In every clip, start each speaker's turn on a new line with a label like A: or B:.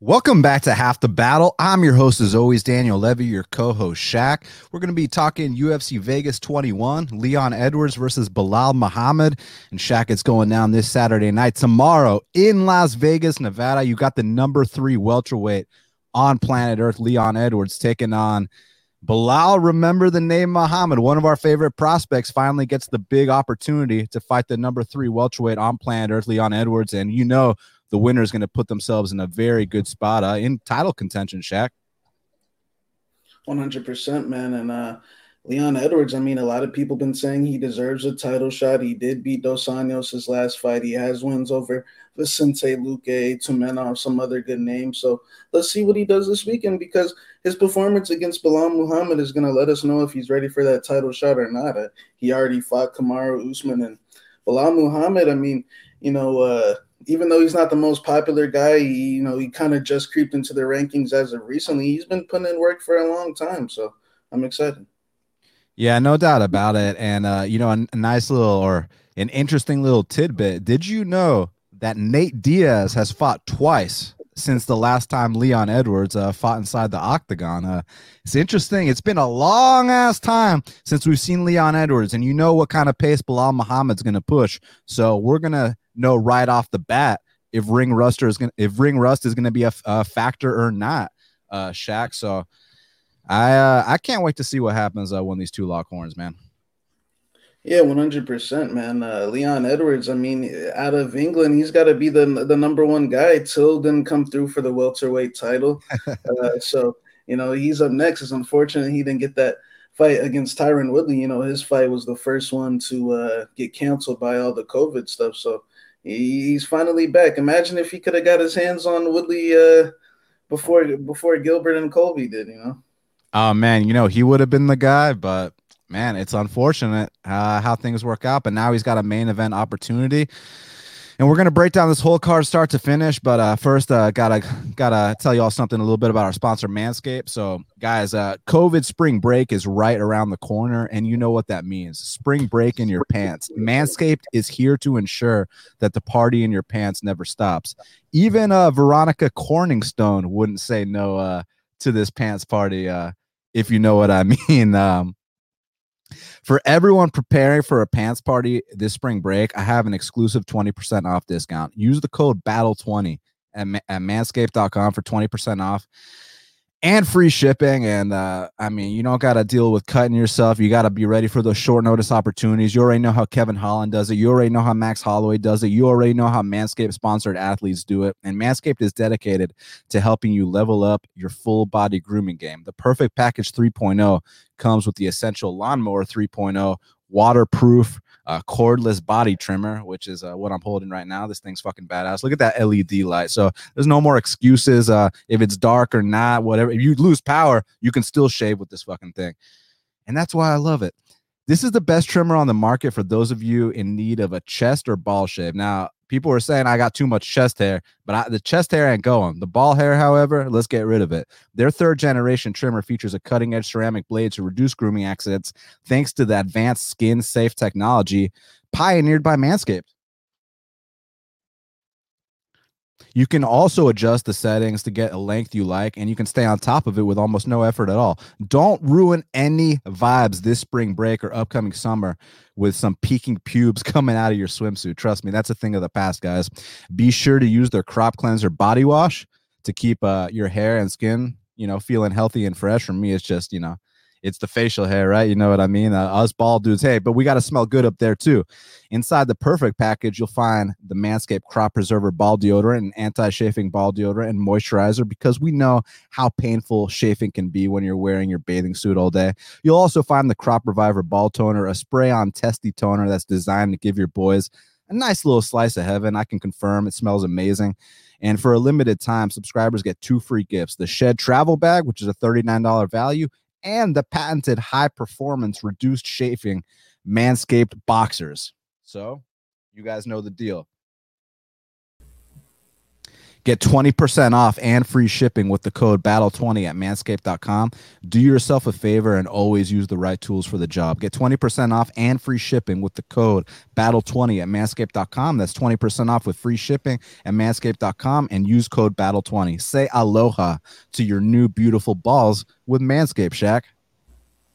A: Welcome back to Half the Battle. I'm your host, as always, Daniel Levy, your co host, Shaq. We're going to be talking UFC Vegas 21, Leon Edwards versus Belal Muhammad. And Shaq, it's going down this Saturday night. Tomorrow in Las Vegas, Nevada, you got the number three welterweight on planet Earth, Leon Edwards, taking on Belal. Remember the name Muhammad, one of our favorite prospects, finally gets the big opportunity to fight the number three welterweight on planet Earth, Leon Edwards. And you know, the winner is going to put themselves in a very good spot uh, in title contention, Shaq.
B: 100%, man. And uh, Leon Edwards, I mean, a lot of people been saying he deserves a title shot. He did beat Dos Anjos his last fight. He has wins over Vicente Luque, Tumenov, some other good names. So let's see what he does this weekend because his performance against Belal Muhammad is going to let us know if he's ready for that title shot or not. Uh, he already fought Kamaru Usman and Belal Muhammad. I mean, you know, uh, even though he's not the most popular guy, he, you know, he kind of just creeped into the rankings as of recently. He's been putting in work for a long time, so I'm excited.
A: Yeah, no doubt about it. And uh, you know, a, nice little or an interesting little tidbit. Did you know that Nate Diaz has fought twice since the last time Leon Edwards uh, fought inside the octagon. Uh, it's interesting. It's been a long ass time since we've seen Leon Edwards, and you know what kind of pace Belal Muhammad's going to push. So we're gonna know right off the bat if ring ruster is going if ring rust is going to be a, a, factor or not, uh, Shaq. So I uh, I can't wait to see what happens uh, when these two lock horns, man.
B: Yeah, one hundred percent, man. Uh, Leon Edwards. I mean, out of England, he's got to be the the number one guy. Till didn't come through for the welterweight title, uh, so you know he's up next. It's unfortunate he didn't get that fight against Tyron Woodley. You know, his fight was the first one to uh, get canceled by all the COVID stuff. So he's finally back. Imagine if he could have got his hands on Woodley uh, before before Gilbert and Colby did. You know.
A: Oh man, you know he would have been the guy, but man, it's unfortunate uh, how things work out. But now he's got a main event opportunity and we're gonna break down this whole card start to finish. But uh, first, uh, gotta gotta tell you all something a little bit about our sponsor, Manscaped. So, guys, uh, COVID spring break is right around the corner, and you know what that means: spring break in your pants. Manscaped is here to ensure that the party in your pants never stops. Even uh, Veronica Corningstone wouldn't say no uh, to this pants party, uh, if you know what I mean. Um, for everyone preparing for a pants party this spring break, I have an exclusive 20% off discount. Use the code BATTLE20 at, at manscaped.com for 20% off and free shipping. And uh, I mean, you don't got to deal with cutting yourself. You got to be ready for those short notice opportunities. You already know how Kevin Holland does it. You already know how Max Holloway does it. You already know how Manscaped sponsored athletes do it. And Manscaped is dedicated to helping you level up your full body grooming game. The Perfect Package 3.0 comes with the Essential Lawnmower 3.0 waterproof uh, cordless body trimmer, which is uh, what I'm holding right now. This thing's fucking badass. Look at that LED light. So there's no more excuses. Uh, if it's dark or not, whatever. If you lose power, you can still shave with this fucking thing. And that's why I love it. This is the best trimmer on the market for those of you in need of a chest or ball shave. Now, people were saying I got too much chest hair, but I, the chest hair ain't going. The ball hair, however, let's get rid of it. Their third generation trimmer features a cutting edge ceramic blade to reduce grooming accidents thanks to the advanced skin safe technology pioneered by Manscaped. You can also adjust the settings to get a length you like, and you can stay on top of it with almost no effort at all. Don't ruin any vibes this spring break or upcoming summer with some peaking pubes coming out of your swimsuit. Trust me, that's a thing of the past, guys. Be sure to use their crop cleanser body wash to keep uh, your hair and skin, you know, feeling healthy and fresh. For me, it's just, you know, it's the facial hair, right? You know what I mean? Uh, us bald dudes, hey, but we got to smell good up there too. Inside the perfect package, you'll find the Manscaped Crop Preserver Ball Deodorant and anti chafing ball deodorant and moisturizer because we know how painful chafing can be when you're wearing your bathing suit all day. You'll also find the Crop Reviver Ball Toner, a spray on testy toner that's designed to give your boys a nice little slice of heaven. I can confirm it smells amazing. And for a limited time, subscribers get two free gifts the Shed Travel Bag, which is a $39 value, and the patented high performance reduced chafing Manscaped boxers. So, you guys know the deal. Get 20% off and free shipping with the code BATTLE20 at manscaped.com. Do yourself a favor and always use the right tools for the job. Get 20% off and free shipping with the code BATTLE20 at manscaped.com. That's 20% off with free shipping at manscaped.com and use code BATTLE20. Say aloha to your new beautiful balls with Manscaped, Shaq.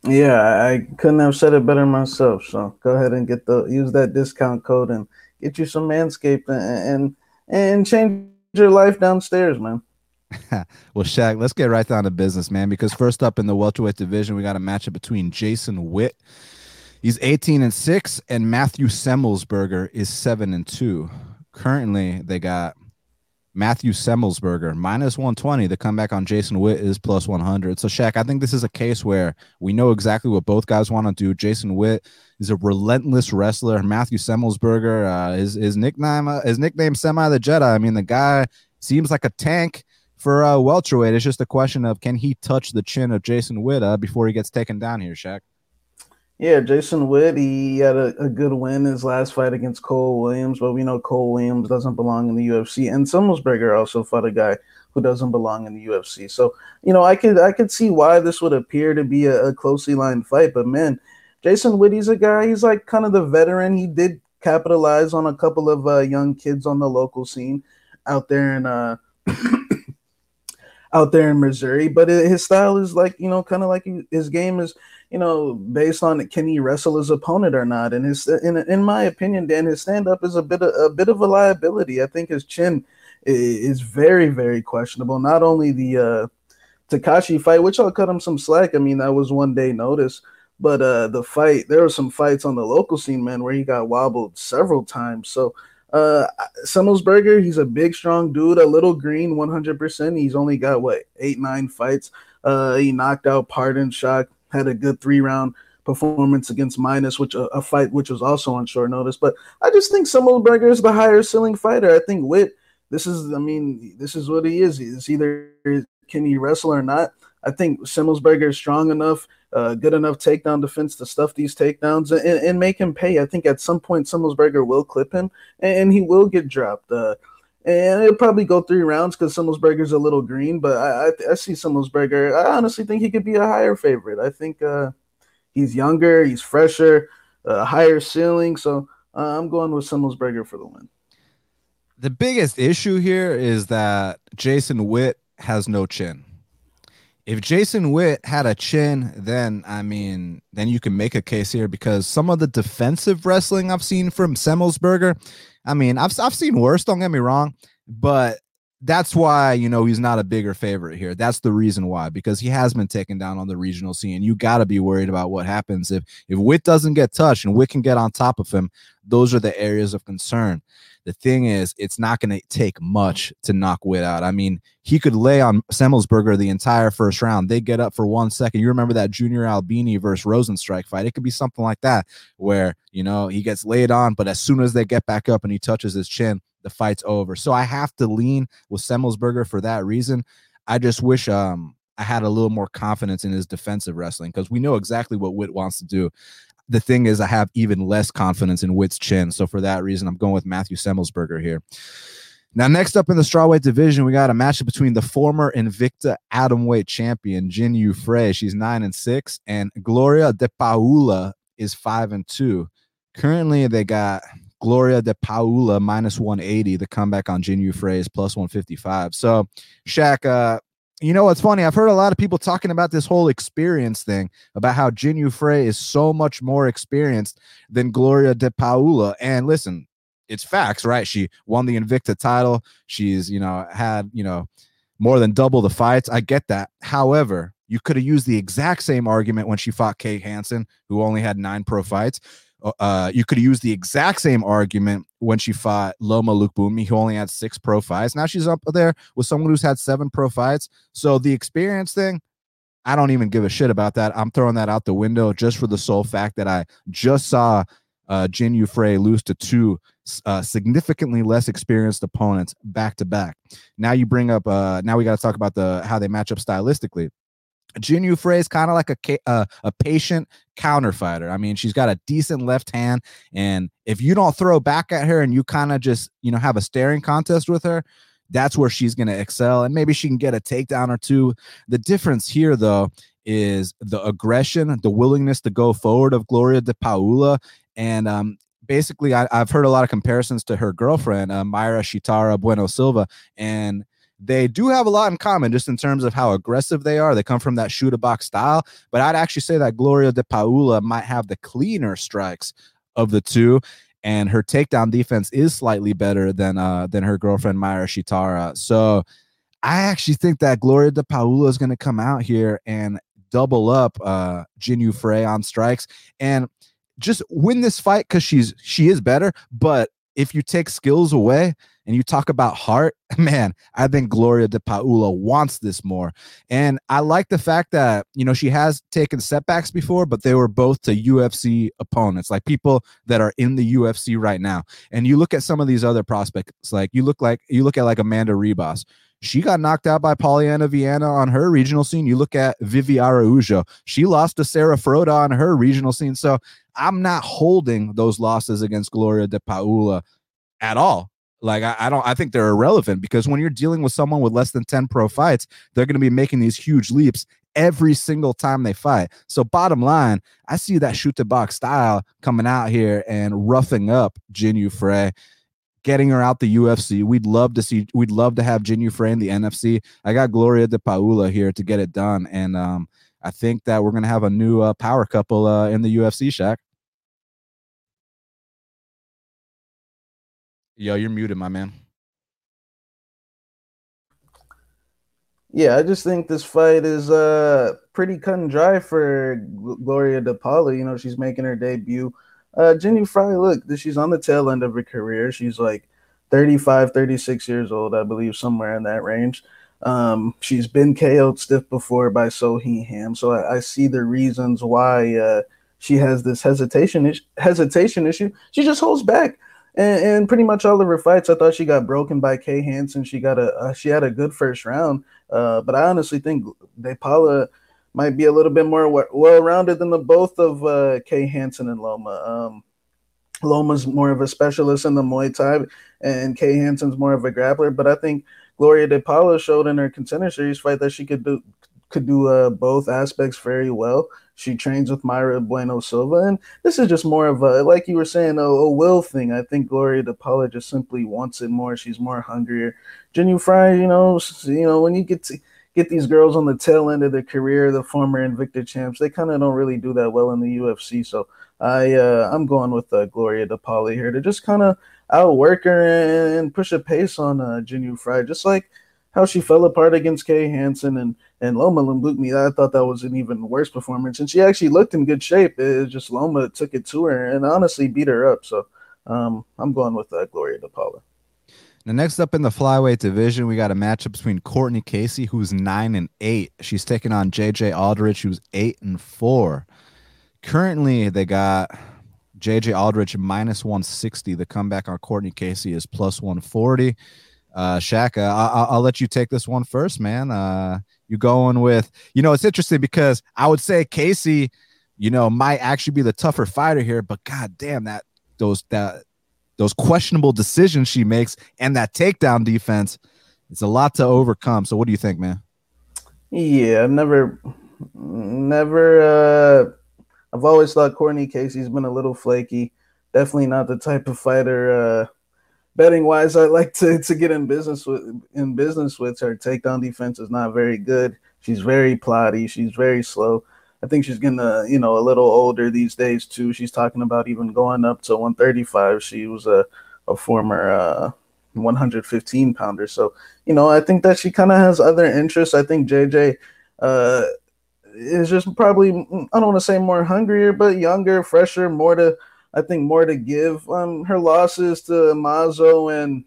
B: Yeah, I couldn't have said it better myself. So go ahead and get the use that discount code and get you some Manscaped and and, and change your life downstairs, man.
A: well, Shaq, let's get right down to business, man. Because first up in the welterweight division, we got a matchup between Jason Witt. He's 18 and 6, and Matthew Semelsberger is 7 and 2. Currently, they got Matthew Semelsberger minus 120. The comeback on Jason Witt is plus 100. So, Shaq, I think this is a case where we know exactly what both guys want to do. Jason Witt is a relentless wrestler. Matthew Semelsberger, uh, his, his nickname, uh, his nickname, Semi the Jedi. I mean, the guy seems like a tank for uh, welterweight. It's just a question of can he touch the chin of Jason Witt uh, before he gets taken down here, Shaq?
B: Yeah, Jason Witt, he had a, a, good win his last fight against Cole Williams, but we know Cole Williams doesn't belong in the UFC. And Semelsberger also fought a guy who doesn't belong in the UFC. So, you know, I could I could see why this would appear to be a, a closely lined fight. But man, Jason Witt, he's a guy, he's like kind of the veteran. He did capitalize on a couple of uh, young kids on the local scene out there in uh out there in Missouri. But his style is like, you know, kind of like his game is you know, based on can he wrestle his opponent or not. And his, in, in my opinion, Dan, his stand up is a bit of, a bit of a liability. I think his chin is very, very questionable. Not only the uh, Takashi fight, which I'll cut him some slack. I mean, that was one day notice. But uh, the fight, there were some fights on the local scene, man, where he got wobbled several times. So uh, Semelsberger, he's a big, strong dude, a little green, 100%. He's only got what eight, nine fights. Uh, he knocked out Pardon Shock had a good three round performance against Minus, which a, a, fight which was also on short notice. But I just think Semelsberger is the higher ceiling fighter. I think Witt, this is, I mean, this is what he is. It's either can he wrestle or not. I think Semelsberger is strong enough, uh, good enough takedown defense to stuff these takedowns and, and, make him pay. I think at some point Semelsberger will clip him and, he will get dropped. Uh, and it'll probably go three rounds because Semelsberger's a little green, but I, I, I see Semelsberger. I honestly think he could be a higher favorite. I think uh, he's younger, he's fresher, uh, higher ceiling. So uh, I'm going with Semelsberger for the win.
A: The biggest issue here is that Jason Witt has no chin. If Jason Witt had a chin, then I mean, then you can make a case here because some of the defensive wrestling I've seen from Semelsberger I mean, I've I've seen worse. Don't get me wrong, but that's why you know he's not a bigger favorite here. That's the reason why because he has been taken down on the regional scene. You got to be worried about what happens if if Witt doesn't get touched and Witt can get on top of him. Those are the areas of concern. The thing is, it's not going to take much to knock Witt out. I mean, he could lay on Semelsberger the entire first round. They get up for one second. You remember that Junior Albini versus Rozenstruik fight? It could be something like that where, you know, he gets laid on, but as soon as they get back up and he touches his chin, the fight's over. So I have to lean with Semelsberger for that reason. I just wish um I had a little more confidence in his defensive wrestling because we know exactly what Witt wants to do the thing is, I have even less confidence in Witt's chin. So for that reason, I'm going with Matthew Semelsberger here. Now, next up in the strawweight division, we got a matchup between the former Invicta atomweight champion Jinh Yu Frey. She's nine and six, and Gloria De Paula is five and two. Currently, they got Gloria De Paula minus 180. The comeback on Jinh Yu Frey is plus 155. So, Shaq, uh, you know what's funny? I've heard a lot of people talking about this whole experience thing about how Jinh Yu Frey is so much more experienced than Gloria De Paula. And listen, it's facts, right? She won the Invicta title. She's, you know, had, you know, more than double the fights. I get that. However, you could have used the exact same argument when she fought Kay Hansen, who only had nine pro fights. Uh, uh, you could use the exact same argument when she fought Loma Lookboonmee, who only had six pro fights. Now she's up there with someone who's had seven pro fights. So the experience thing, I don't even give a shit about that. I'm throwing that out the window just for the sole fact that I just saw uh, Jinh Yu Frey lose to two uh, significantly less experienced opponents back to back. Now you bring up. Uh, now we got to talk about the how they match up stylistically. Jinh Yu Frey is kind of like a uh, a patient counter fighter. I mean, she's got a decent left hand, and if you don't throw back at her and you kind of just you know have a staring contest with her, that's where she's going to excel. And maybe she can get a takedown or two. The difference here, though, is the aggression, the willingness to go forward of Gloria de Paula. And um, basically, I, have heard a lot of comparisons to her girlfriend, uh, Mayra Sheetara Bueno Silva. And they do have a lot in common just in terms of how aggressive they are. They come from that shoot a box style, but I'd actually say that Gloria de Paula might have the cleaner strikes of the two and her takedown defense is slightly better than uh than her girlfriend Mayra Sheetara. So I actually think that Gloria de Paula is going to come out here and double up uh Frey on strikes and just win this fight because she's she is better. But if you take skills away, and you talk about heart, man, I think Gloria de Paula wants this more. And I like the fact that, you know, she has taken setbacks before, but they were both to UFC opponents, like people that are in the UFC right now. And you look at some of these other prospects, like you look like you look at like Amanda Ribas. She got knocked out by Polyana Viana on her regional scene. You look at Vivi Araujo. She lost to Sarah Frota on her regional scene. So I'm not holding those losses against Gloria de Paula at all. Like I, I, don't I think they're irrelevant because when you're dealing with someone with less than 10 pro fights, they're going to be making these huge leaps every single time they fight. So bottom line, I see that shoot the box style coming out here and roughing up Jinh Frey, getting her out the UFC. We'd love to see we'd love to have Jinh Frey in the NFC. I got Gloria de Paula here to get it done and um I think that we're going to have a new uh, power couple uh, in the UFC, Shaq. Yo, you're muted, my man.
B: Yeah, I just think this fight is uh pretty cut and dry for Gloria De Paula. You know, she's making her debut. Uh Jinh Yu Frey, look, she's on the tail end of her career. She's like 35, 36 years old, I believe, somewhere in that range. Um, she's been KO'd stiff before by Seo Hee Ham, so I, I, see the reasons why uh, she has this hesitation is- hesitation issue. She just holds back and, and, pretty much all of her fights, I thought she got broken by Kay Hansen. She got a uh, she had a good first round, uh, but I honestly think De Paula might be a little bit more well rounded than the both of uh, Kay Hansen and Loma. Um, Loma's more of a specialist in the Muay Thai, and Kay Hansen's more of a grappler. But I think Gloria De Paula showed in her contender series fight that she could do could do uh, both aspects very well. She trains with Mayra Bueno Silva, and this is just more of a, like you were saying, a, a will thing. I think Gloria De Paula just simply wants it more. She's more hungrier. Jinh Yu Frey, you know, you know, when you get to get these girls on the tail end of their career, the former Invicta champs, they kind of don't really do that well in the UFC. So I, uh, I'm going with uh, Gloria De Paula here to just kind of outwork her and push a pace on uh, Jinh Yu Frey, just like how she fell apart against Kay Hansen and and Loma Lookme. I thought that was an even worse performance, and she actually looked in good shape. It just Loma took it to her and honestly beat her up. So um, I'm going with uh, Gloria De Paula.
A: Now, next up in the flyweight division, we got a matchup between Cortney Casey, who's nine and eight. She's taking on JJ Aldrich, who's eight and four. Currently, they got JJ Aldrich minus 160. The comeback on Cortney Casey is plus 140 uh Shaka, I- will let you take this one first, man. Uh, you going with, you know, it's interesting because I would say Casey, you know, might actually be the tougher fighter here, but god damn that those that those questionable decisions she makes and that takedown defense, it's a lot to overcome. So what do you think, man?
B: Yeah, I've never never uh I've always thought Cortney Casey's been a little flaky. Definitely not the type of fighter uh betting wise, I like to to get in business with in business with her. Takedown defense is not very good. She's very plotty. She's very slow. I think she's getting a you know a little older these days too. She's talking about even going up to 135. She was a a former uh, 115 pounder. So you know I think that she kind of has other interests. I think JJ uh, is just probably I don't want to say more hungrier, but younger, fresher, more to I think more to give. Um, her losses to Mazo and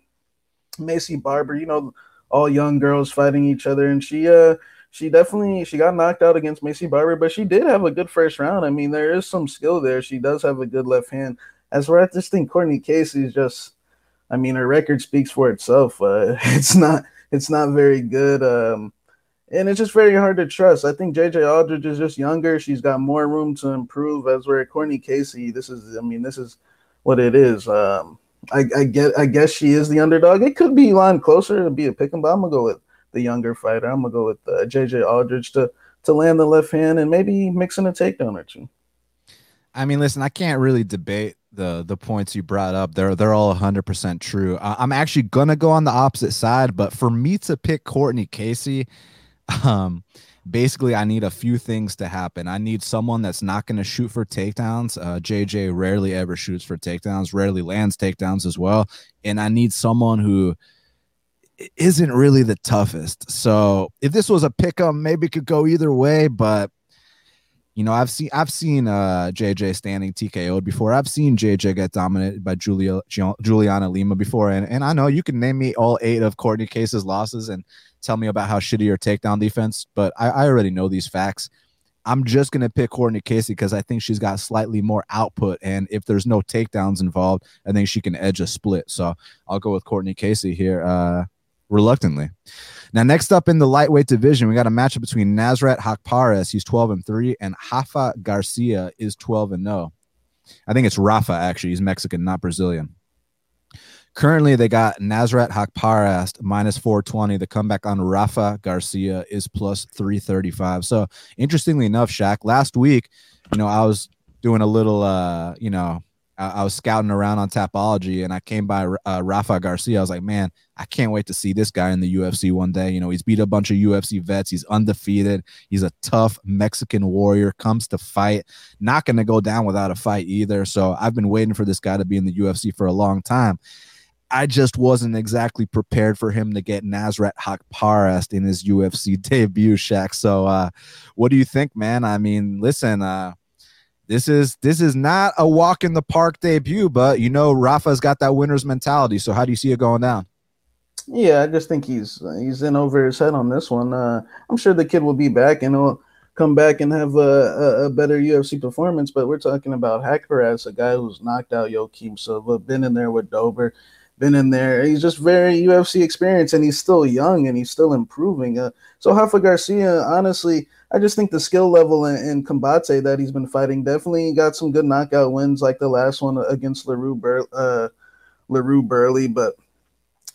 B: Maycee Barber, you know, all young girls fighting each other, and she uh she definitely she got knocked out against Maycee Barber, but she did have a good first round. I mean, there is some skill there. She does have a good left hand. As for I just think Cortney Casey is just, I mean, her record speaks for itself. Uh, it's not it's not very good. Um, and it's just very hard to trust. I think JJ Aldrich is just younger. She's got more room to improve. As we're Cortney Casey, this is, I mean, this is what it is. Um, I, I get I guess she is the underdog. It could be line closer. It'd be a pick but I'm gonna go with the younger fighter. I'm gonna go with uh, JJ Aldrich to to land the left hand and maybe mixing a takedown or two.
A: I mean, listen, I can't really debate the the points you brought up. They're they're all 100% true. I'm actually going to go on the opposite side, but for me to pick Cortney Casey, um basically I need a few things to happen. I need someone that's not going to shoot for takedowns. Uh, JJ rarely ever shoots for takedowns, rarely lands takedowns as well, and I need someone who isn't really the toughest. So if this was a pick 'em, maybe it could go either way, but you know, I've seen I've seen uh JJ standing TKO'd before. I've seen JJ get dominated by Julia Juliana Lima before, and and I know you can name me all eight of Cortney Case's losses and tell me about how shitty your takedown defense, but I, I already know these facts. I'm just gonna pick Cortney Casey because I think she's got slightly more output, and if there's no takedowns involved, I think she can edge a split. So I'll go with Cortney Casey here. Uh, reluctantly. Now, next up in the lightweight division, we got a matchup between Nasrat Haqparast, he's 12 and 3, and Rafa Garcia is 12 and 0. I think it's Rafa, actually. He's Mexican, not Brazilian. Currently, they got Nasrat Haqparast minus 420. The comeback on Rafa Garcia is plus 335. So, interestingly enough, Shaq, last week, you know, I was doing a little, uh, you know, I, I, was scouting around on Tapology and I came by uh, Rafa Garcia. I was like, man, I can't wait to see this guy in the UFC one day. You know, he's beat a bunch of UFC vets. He's undefeated. He's a tough Mexican warrior, comes to fight, not going to go down without a fight either. So I've been waiting for this guy to be in the UFC for a long time. I just wasn't exactly prepared for him to get Nasrat Haqparast in his UFC debut, Shaq. So, uh, what do you think, man? I mean, listen, uh, this is this is not a walk in the park debut, but you know Rafa's got that winner's mentality. So how do you see it going down?
B: Yeah, I just think he's he's in over his head on this one. Uh, I'm sure the kid will be back and he'll come back and have a, a, a better UFC performance. But we're talking about Haqparast, a guy who's knocked out Joaquim Silva, been in there with Dober, been in there. He's just very UFC experienced, and he's still young and he's still improving. Uh, so Rafa Garcia, honestly, I just think the skill level in, in Combate that he's been fighting definitely got some good knockout wins, like the last one against Larue, Bur- uh, Larue Burley, but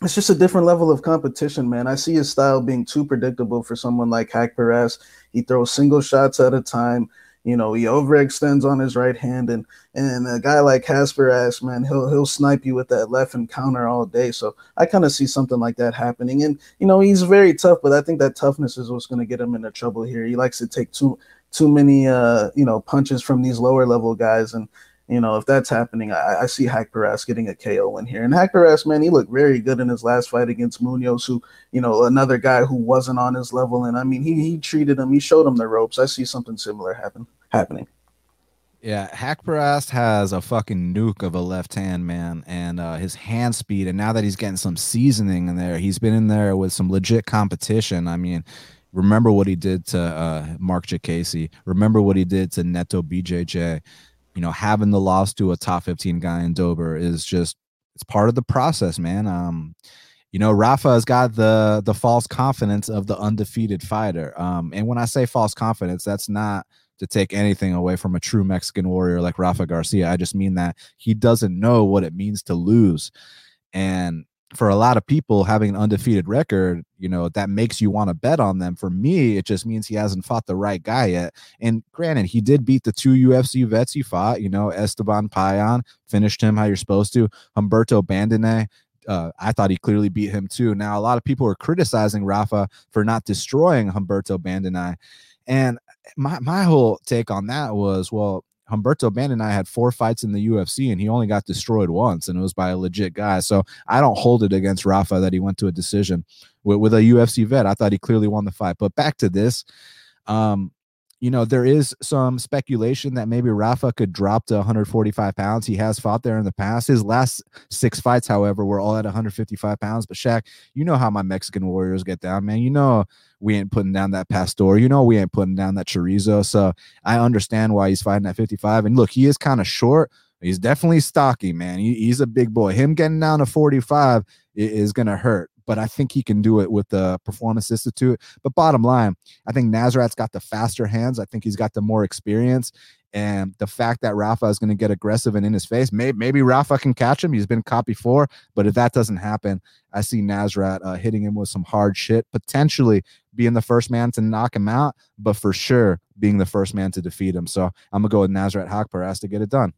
B: it's just a different level of competition, man. I see his style being too predictable for someone like Haqparast. He throws single shots at a time. You know, he overextends on his right hand, and and a guy like Haqparast, man, he'll he'll snipe you with that left and counter all day. So I kind of see something like that happening. And you know, he's very tough, but I think that toughness is what's going to get him into trouble here. He likes to take too too many uh you know punches from these lower level guys, and you know, if that's happening, I, I see Haqparast getting a KO in here. And Hack Haqparast, man, he looked very good in his last fight against Munoz, who, you know, another guy who wasn't on his level. And I mean, he he treated him, he showed him the ropes. I see something similar happen happening.
A: Yeah, Hack Haqparast has a fucking nuke of a left hand, man, and uh, his hand speed. And now that he's getting some seasoning in there, he's been in there with some legit competition. I mean, remember what he did to uh, Marc Diakiese. Remember what he did to Neto BJJ you know, having the loss to a top 15 guy in Dober is just it's part of the process, man. Um, you know, Rafa has got the the false confidence of the undefeated fighter. Um, and when I say false confidence, that's not to take anything away from a true Mexican warrior like Rafa Garcia. I just mean that he doesn't know what it means to lose. And for a lot of people having an undefeated record, you know, that makes you want to bet on them. For me, it just means he hasn't fought the right guy yet. And granted, he did beat the two UFC vets he fought, you know, Esteban Payan finished him how you're supposed to. Humberto Bandenay, uh, I thought he clearly beat him too. Now, a lot of people are criticizing Rafa for not destroying Humberto Bandenay. And my, my whole take on that was, well, Humberto Bandenay had four fights in the UFC and he only got destroyed once, and it was by a legit guy. So I don't hold it against Rafa that he went to a decision with, with a UFC vet. I thought he clearly won the fight. But back to this, um, you know, there is some speculation that maybe Rafa could drop to 145 pounds. He has fought there in the past. His last six fights, however, were all at 155 pounds. But Shaq, you know how my Mexican warriors get down, man. You know we ain't putting down that pastor. You know we ain't putting down that chorizo. So I understand why he's fighting at 55. And look, he is kind of short. He's definitely stocky, man. He, he's a big boy. Him getting down to 45 is, is going to hurt but I think he can do it with the Performance Institute. But bottom line, I think Nasrat's got the faster hands. I think he's got the more experience. And the fact that Rafa is going to get aggressive and in his face, maybe, maybe Rafa can catch him. He's been caught before, but if that doesn't happen, I see Nasrat uh, hitting him with some hard shit, potentially being the first man to knock him out, but for sure being the first man to defeat him. So I'm gonna go with Nasrat Haqparast to get it done.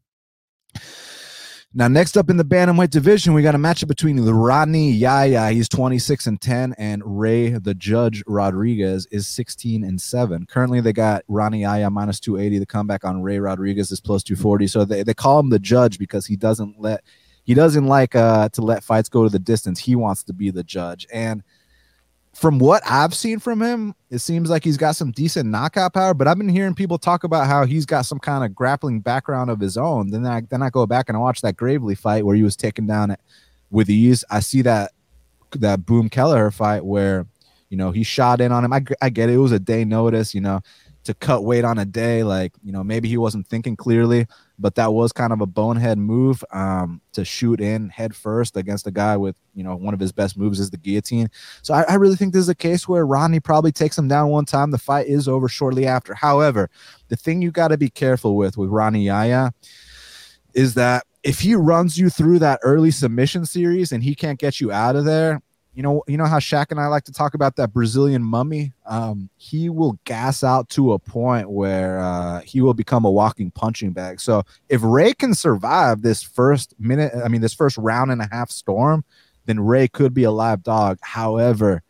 A: Now, next up in the bantamweight division, we got a matchup between Rani Yahya, he's 26 and 10, and Ray the Judge Rodriguez is 16 and 7. Currently, they got Rani Yahya minus 280. The comeback on Ray Rodriguez is plus 240. So they, they call him the judge because he doesn't let he doesn't like uh to let fights go to the distance. He wants to be the judge. And from what I've seen from him, it seems like he's got some decent knockout power. But I've been hearing people talk about how he's got some kind of grappling background of his own. Then I then I go back and I watch that Gravely fight where he was taken down with ease. I see that that Boom Kelleher fight where you know he shot in on him. I I get it. It was a day notice. You know to cut weight on a day. Like, you know, maybe he wasn't thinking clearly, but that was kind of a bonehead move um, to shoot in head first against a guy with, you know, one of his best moves is the guillotine. So I, I really think this is a case where Rodney probably takes him down one time. The fight is over shortly after. However, the thing you got to be careful with with Rani Yahya is that if he runs you through that early submission series and he can't get you out of there, you know, you know how Shaq and I like to talk about that Brazilian mummy. Um, he will gas out to a point where uh, he will become a walking punching bag. So if Ray can survive this first minute, I mean, this first round and a half storm, then Ray could be a live dog. However,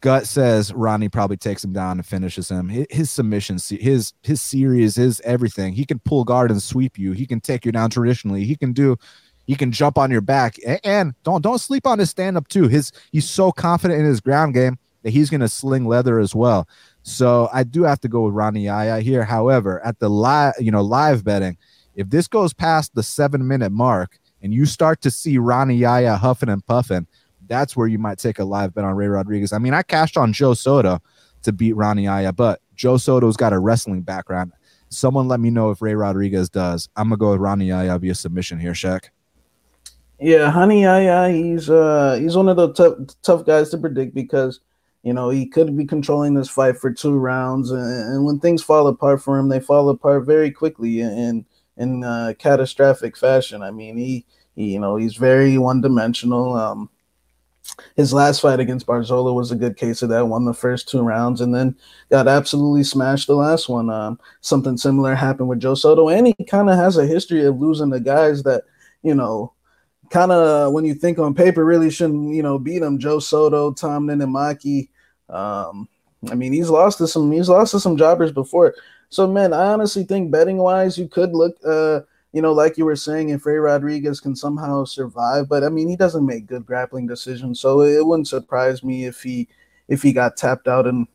A: gut says Rani probably takes him down and finishes him. His, his submission, his his series, his everything. He can pull guard and sweep you. He can take you down traditionally. He can do he can jump on your back and don't don't sleep on his stand up too. His he's so confident in his ground game that he's going to sling leather as well. So I do have to go with Rani Yahya here. However, at the live, you know, live betting, if this goes past the seven minute mark and you start to see Rani Yahya huffing and puffing, that's where you might take a live bet on Ray Rodriguez. I mean, I cashed on Joe Soto to beat Rani Yahya, but Joe Soto's got a wrestling background. Someone let me know if Ray Rodriguez does. I'm gonna go with Rani Yahya via submission here, Shaq.
B: Yeah, Rani Yahya, he's uh he's one of the tough tough guys to predict because you know he could be controlling this fight for two rounds, and, and when things fall apart for him, they fall apart very quickly in in uh, catastrophic fashion. I mean, he, he you know he's very one dimensional. Um, his last fight against Barzola was a good case of that. Won the first two rounds and then got absolutely smashed the last one. Um, something similar happened with Joe Soto, and he kind of has a history of losing the guys that you know kind of when you think on paper really shouldn't you know beat him. Joe Soto, Tom Niinimaki. Um, I mean, he's lost to some he's lost to some jobbers before. So man, I honestly think betting wise, you could look uh you know, like you were saying, if Ray Rodriguez can somehow survive, but I mean, he doesn't make good grappling decisions, so it wouldn't surprise me if he if he got tapped out and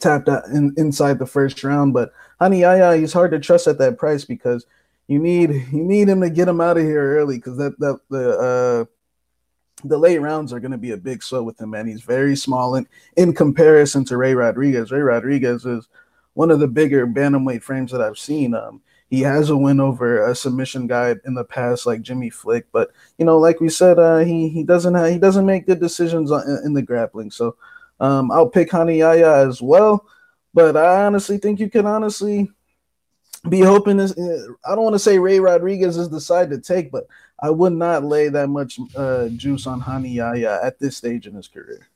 B: tapped out in, inside the first round. But Rani Yahya, he's hard to trust at that price because you need you need him to get him out of here early because that that the uh the late rounds are going to be a big sweat with him, man. He's very small in, in comparison to Ray Rodriguez. Ray Rodriguez is one of the bigger bantamweight frames that I've seen. Um, he has a win over a submission guy in the past, like Jimmy Flick, but you know, like we said, uh, he he doesn't have, he doesn't make good decisions in, in the grappling. So um, I'll pick Rani Yahya as well. But I honestly think you can honestly be hoping this. Uh, I don't want to say Ray Rodriguez is the side to take, but I would not lay that much uh, juice on Rani Yahya at this stage in his career.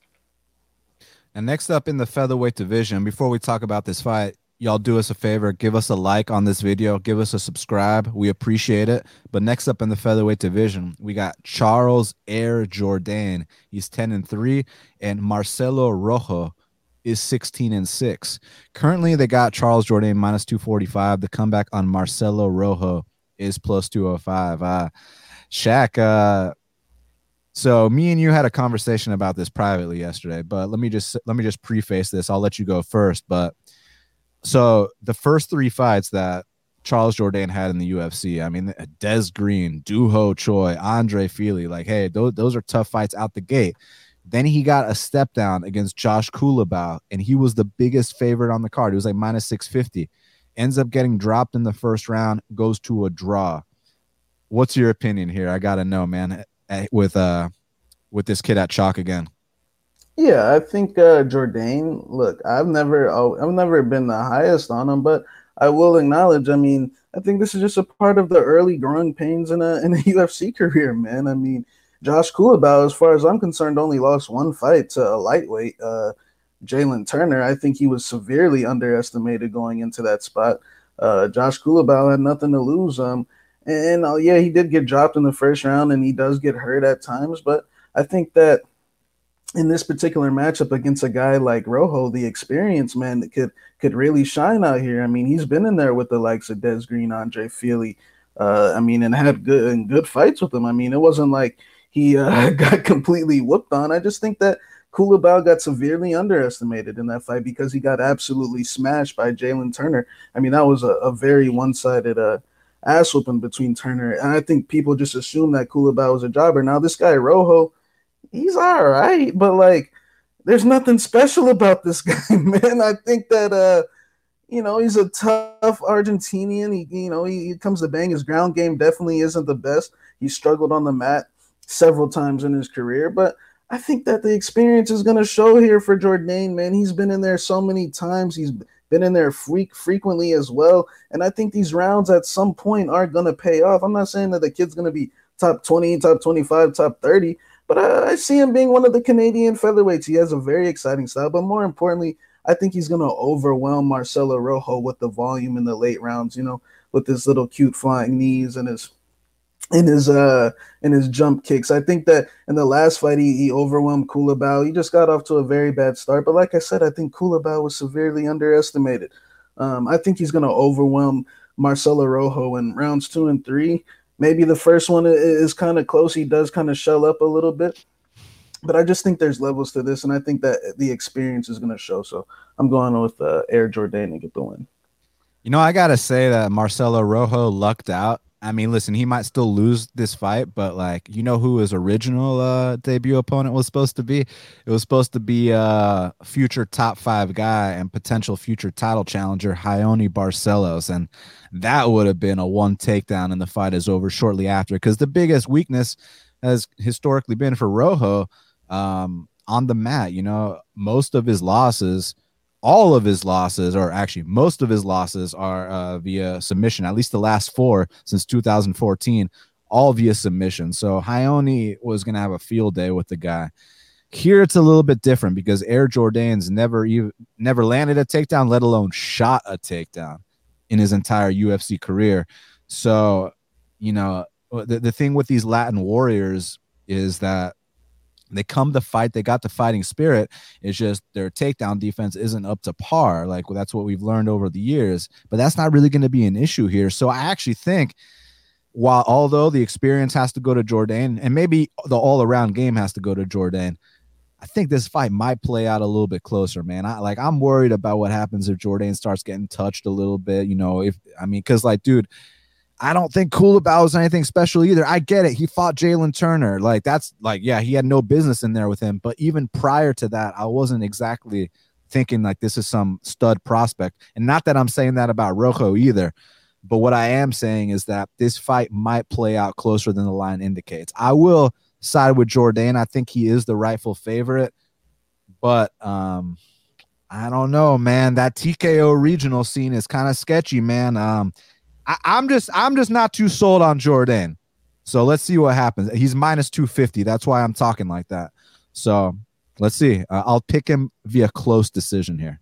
A: And next up in the featherweight division, before we talk about this fight, y'all do us a favor, give us a like on this video, give us a subscribe. We appreciate it. But next up in the featherweight division, we got Charles Air Jourdain He's 10 and 3, and Marcelo Rojo is 16 and 6. Currently, they got Charles Jourdain minus 245. The comeback on Marcelo Rojo is plus 205. Uh, Shaq, uh, so me and you had a conversation about this privately yesterday, but let me just let me just preface this. I'll let you go first. But so the first three fights that Charles Jourdain had in the UFC, I mean, Des Green, Duho Ho Choi, Andre Fili, like, hey, those, those are tough fights out the gate. Then he got a step down against Josh Culibao, and he was the biggest favorite on the card. He was like minus 650. Ends up getting dropped in the first round, goes to a draw. What's your opinion here? I gotta know, man. Eh, eh, with uh, with this kid at chalk again.
B: Yeah, I think uh Jourdain. Look, I've never, oh, I've never been the highest on him, but I will acknowledge. I mean, I think this is just a part of the early growing pains in a in a UFC career, man. I mean, Josh Culibao, as far as I'm concerned, only lost one fight to a lightweight, uh, Jalen Turner. I think he was severely underestimated going into that spot. Uh, Josh Culibao had nothing to lose. Um, and uh, yeah, he did get dropped in the first round, and he does get hurt at times. But I think that in this particular matchup against a guy like Rojo, the experienced man that could could really shine out here. I mean, he's been in there with the likes of Des Green, Andre Fili. Uh, I mean, and had good and good fights with him. I mean, it wasn't like he uh, got completely whooped on. I just think that Culibao got severely underestimated in that fight because he got absolutely smashed by Jalen Turner. I mean, that was a, a very one sided uh, ass whooping between Turner. And I think people just assume that Culibao was a jobber. Now, this guy, Rojo, he's all right, but like, there's nothing special about this guy, man. I think that, uh, you know, he's a tough Argentinian. He, you know, he, he comes to bang. His ground game definitely isn't the best. He struggled on the mat several times in his career, but I think that the experience is going to show here for Jourdain, man. He's been in there so many times. He's been in there freak frequently as well. And I think these rounds at some point are going to pay off. I'm not saying that the kid's going to be top 20, top 25, top 30, but I, I, see him being one of the Canadian featherweights. He has a very exciting style, but more importantly, I think he's going to overwhelm Marcelo Rojo with the volume in the late rounds, you know, with his little cute flying knees and his in his uh in his jump kicks. I think that in the last fight he, he overwhelmed Culibao. He just got off to a very bad start. But like I said, I think Culibao was severely underestimated. Um, I think he's gonna overwhelm Marcelo Rojo in rounds two and three. Maybe the first one is kind of close. He does kind of shell up a little bit. But I just think there's levels to this, and I think that the experience is going to show. So I'm going with uh, Air Jordan to get the win.
A: You know, I got to say that Marcelo Rojo lucked out I mean, listen, he might still lose this fight, but like, you know who his original uh, debut opponent was supposed to be? It was supposed to be a uh, future top five guy and potential future title challenger, Raoni Barcelos. And that would have been a one takedown, and the fight is over shortly after. Because the biggest weakness has historically been for Rojo um, on the mat. You know, most of his losses – all of his losses, or actually most of his losses, are uh, via submission. At least the last four since 2014, all via submission. So Raoni was going to have a field day with the guy. Here it's a little bit different because Air Jordan's never even never landed a takedown, let alone shot a takedown in his entire UFC career. So, you know, the, the thing with these Latin warriors is that they come to fight. They got the fighting spirit. It's just their takedown defense isn't up to par. Like well, that's what we've learned over the years. But that's not really going to be an issue here. So I actually think, while although the experience has to go to Jourdain, and maybe the all around game has to go to Jourdain, I think this fight might play out a little bit closer, man. I like I'm worried about what happens if Jourdain starts getting touched a little bit. You know, if I mean, because like, dude I don't think Culibao was anything special either. I get it. He fought Jalen Turner. Like that's like, yeah, he had no business in there with him. But even prior to that, I wasn't exactly thinking like this is some stud prospect. And not that I'm saying that about Rojo either. But what I am saying is that this fight might play out closer than the line indicates. I will side with Jourdain. I think he is the rightful favorite. But um I don't know, man. That TKO regional scene is kind of sketchy, man. Um I, am just I'm just not too sold on Jourdain. So let's see what happens. He's minus 250. That's why I'm talking like that. So let's see. Uh, I'll pick him via close decision here.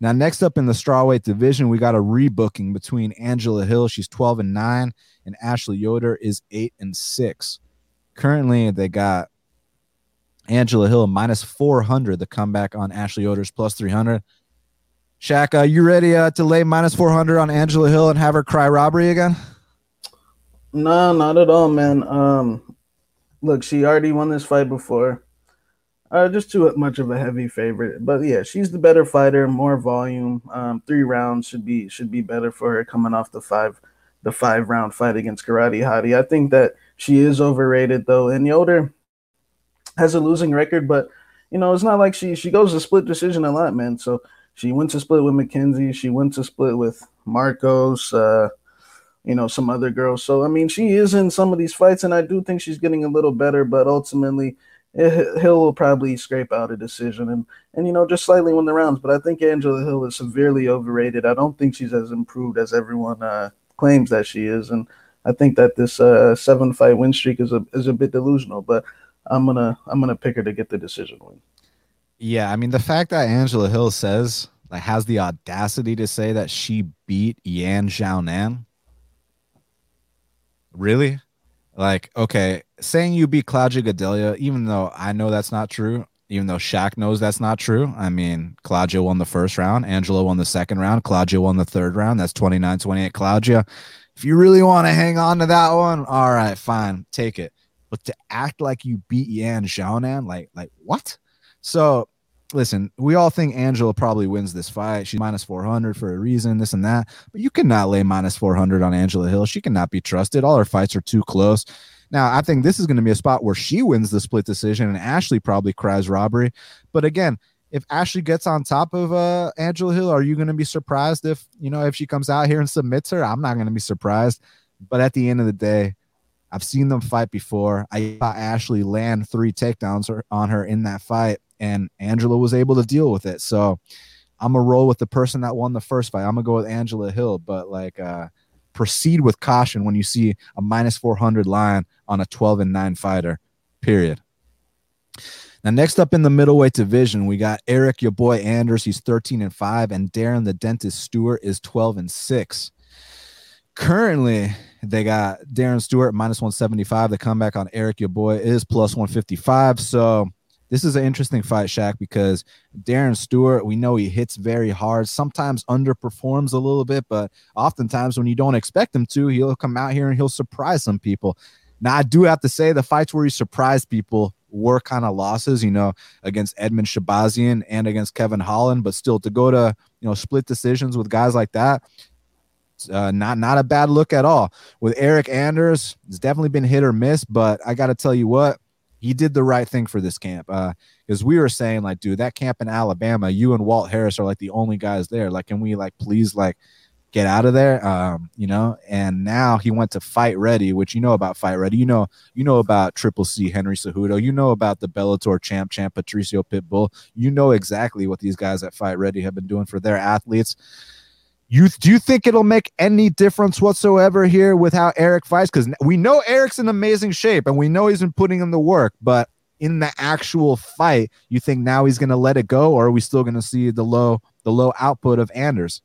A: Now, next up in the strawweight division, we got a rebooking between Angela Hill. She's 12 and 9, and Ashley Yoder is 8 and 6. Currently, they got Angela Hill minus 400, the comeback on Ashley Yoder's plus 300. Shaq, uh, you ready uh, to lay minus 400 on Angela Hill and have her cry robbery again?
B: No, not at all, man. Um, look, she already won this fight before. Uh, just too much of a heavy favorite, but yeah, she's the better fighter, more volume. Um, three rounds should be should be better for her coming off the five the five round fight against Karate Hottie. I think that she is overrated though, and Yoder has a losing record, but you know it's not like she she goes to split decision a lot, man. So she went to split with Mackenzie. She went to split with Markos. Uh, you know, some other girls. So I mean, she is in some of these fights, and I do think she's getting a little better. But ultimately, Hill will probably scrape out a decision and and you know just slightly win the rounds. But I think Angela Hill is severely overrated. I don't think she's as improved as everyone uh, claims that she is, and I think that this uh, seven fight win streak is a is a bit delusional. But I'm gonna I'm gonna pick her to get the decision win.
A: Yeah, I mean the fact that Angela Hill says like has the audacity to say that she beat Yan Xiaonan. Really? Like, okay, saying you beat Claudia Gadelha, even though I know that's not true, even though Shaq knows that's not true. I mean, Claudia won the first round, Angela won the second round, Claudia won the third round. That's 29 28. Claudia, if you really want to hang on to that one, all right, fine, take it. But to act like you beat Yan Xiaonan, like, like what? So listen, we all think Angela probably wins this fight. She's minus 400 for a reason, this and that. But you cannot lay minus 400 on Angela Hill. She cannot be trusted. All her fights are too close. Now, I think this is going to be a spot where she wins the split decision and Ashley probably cries robbery. But again, if Ashley gets on top of uh, Angela Hill, are you going to be surprised if, you know, if she comes out here and submits her? I'm not going to be surprised. But at the end of the day, I've seen them fight before. I saw Ashley land three takedowns on her in that fight and Angela was able to deal with it. So I'm gonna roll with the person that won the first fight. I'm gonna go with Angela Hill, but like uh proceed with caution when you see a minus 400 line on a 12 and 9 fighter. Period. Now, next up in the middleweight division, we got Eryk, your boy Anders. He's 13 and 5, and Darren the Dentist Stewart is 12 and 6. Currently, they got Darren Stewart minus 175. The comeback on Eryk, your boy, is plus 155. So this is an interesting fight, Shaq, because Darren Stewart, we know he hits very hard, sometimes underperforms a little bit, but oftentimes when you don't expect him to, he'll come out here and he'll surprise some people. Now, I do have to say the fights where he surprised people were kind of losses, you know, against Edmen Shahbazyan and against Kevin Holland, but still to go to, you know, split decisions with guys like that, uh, not not a bad look at all. With Eryk Anders, it's definitely been hit or miss, but I got to tell you what, he did the right thing for this camp. Uh, because we were saying like, dude, that camp in Alabama, you and Walt Harris are like the only guys there. Like, can we like please like get out of there? Um, you know. And now he went to Fight Ready, which you know about Fight Ready. You know, you know about Triple C Henry Cejudo. You know about the Bellator champ, champ Patricio Pitbull. You know exactly what these guys at Fight Ready have been doing for their athletes. You do you think it'll make any difference whatsoever here with how Eryk fights? Because we know Eryk's in amazing shape and we know he's been putting in the work, but in the actual fight, you think now he's gonna let it go, or are we still gonna see the low the low output of Anders?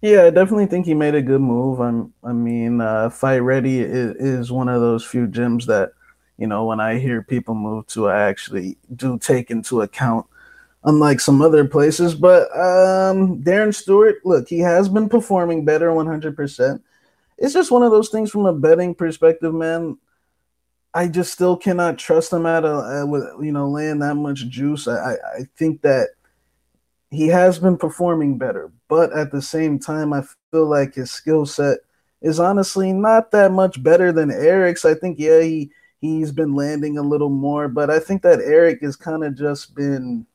B: Yeah, I definitely think he made a good move. I'm, I mean, uh, Fight Ready is, is one of those few gyms that, you know, when I hear people move to, I actually do take into account unlike some other places. But um, Darren Stewart, look, he has been performing better 100%. It's just one of those things from a betting perspective, man. I just still cannot trust him at a, with you know laying that much juice. I, I think that he has been performing better, but at the same time, I feel like his skill set is honestly not that much better than Eryk's. I think yeah, he he's been landing a little more, but I think that Eryk has kind of just been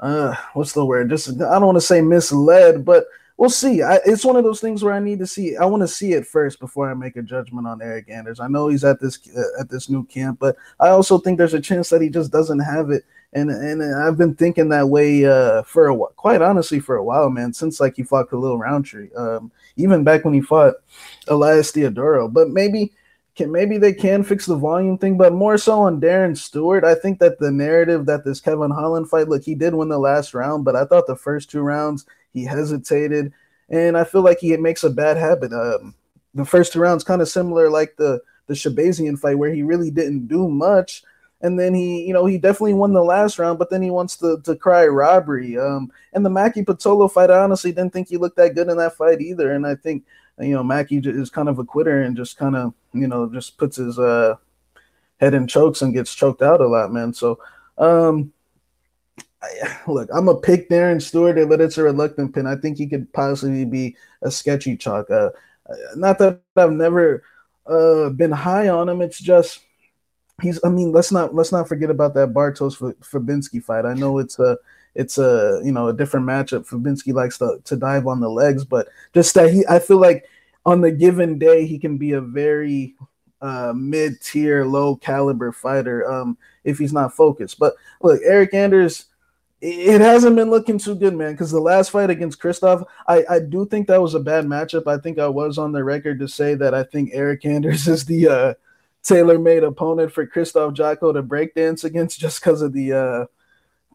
B: uh what's the word? Just i don't want to say misled but we'll see. I, it's one of those things where i need to see i want to see it first before i make a judgment on Eryk anders. I know he's at this uh, at this new camp but i also think there's a chance that he just doesn't have it. And and i've been thinking that way uh for a while quite honestly for a while man since like he fought khalil Rountree, um even back when he fought elias Theodorou, but maybe can maybe they can fix the volume thing, but more so on Darren Stewart. I think that the narrative that this Kevin Holland fight, look, he did win the last round, but I thought the first two rounds he hesitated, and I feel like he makes a bad habit. Um, the first two rounds kind of similar like the the Shahbazyan fight where he really didn't do much. And then he, you know, he definitely won the last round, but then he wants to, to cry robbery. Um, and the Maki Pitolo fight, I honestly didn't think he looked that good in that fight either. And I think you know, Maki is kind of a quitter and just kind of, you know, just puts his uh, head in chokes and gets choked out a lot, man. So, um, I, look, I'm a pick Darren Stewart, but it's a reluctant pin. I think he could possibly be a sketchy chalk. Uh, not that I've never uh, been high on him. It's just he's. I mean, let's not let's not forget about that Bartosz Fabiński fight. I know it's a it's a you know a different matchup. Fabiński likes to, to dive on the legs, but just that he, I feel like on the given day he can be a very uh, mid tier, low caliber fighter um, if he's not focused. But look, Eryk Anders, it hasn't been looking too good, man. Because the last fight against Krzysztof, I, I do think that was a bad matchup. I think I was on the record to say that I think Eryk Anders is the uh, tailor made opponent for Krzysztof Jotko to breakdance against just because of the uh,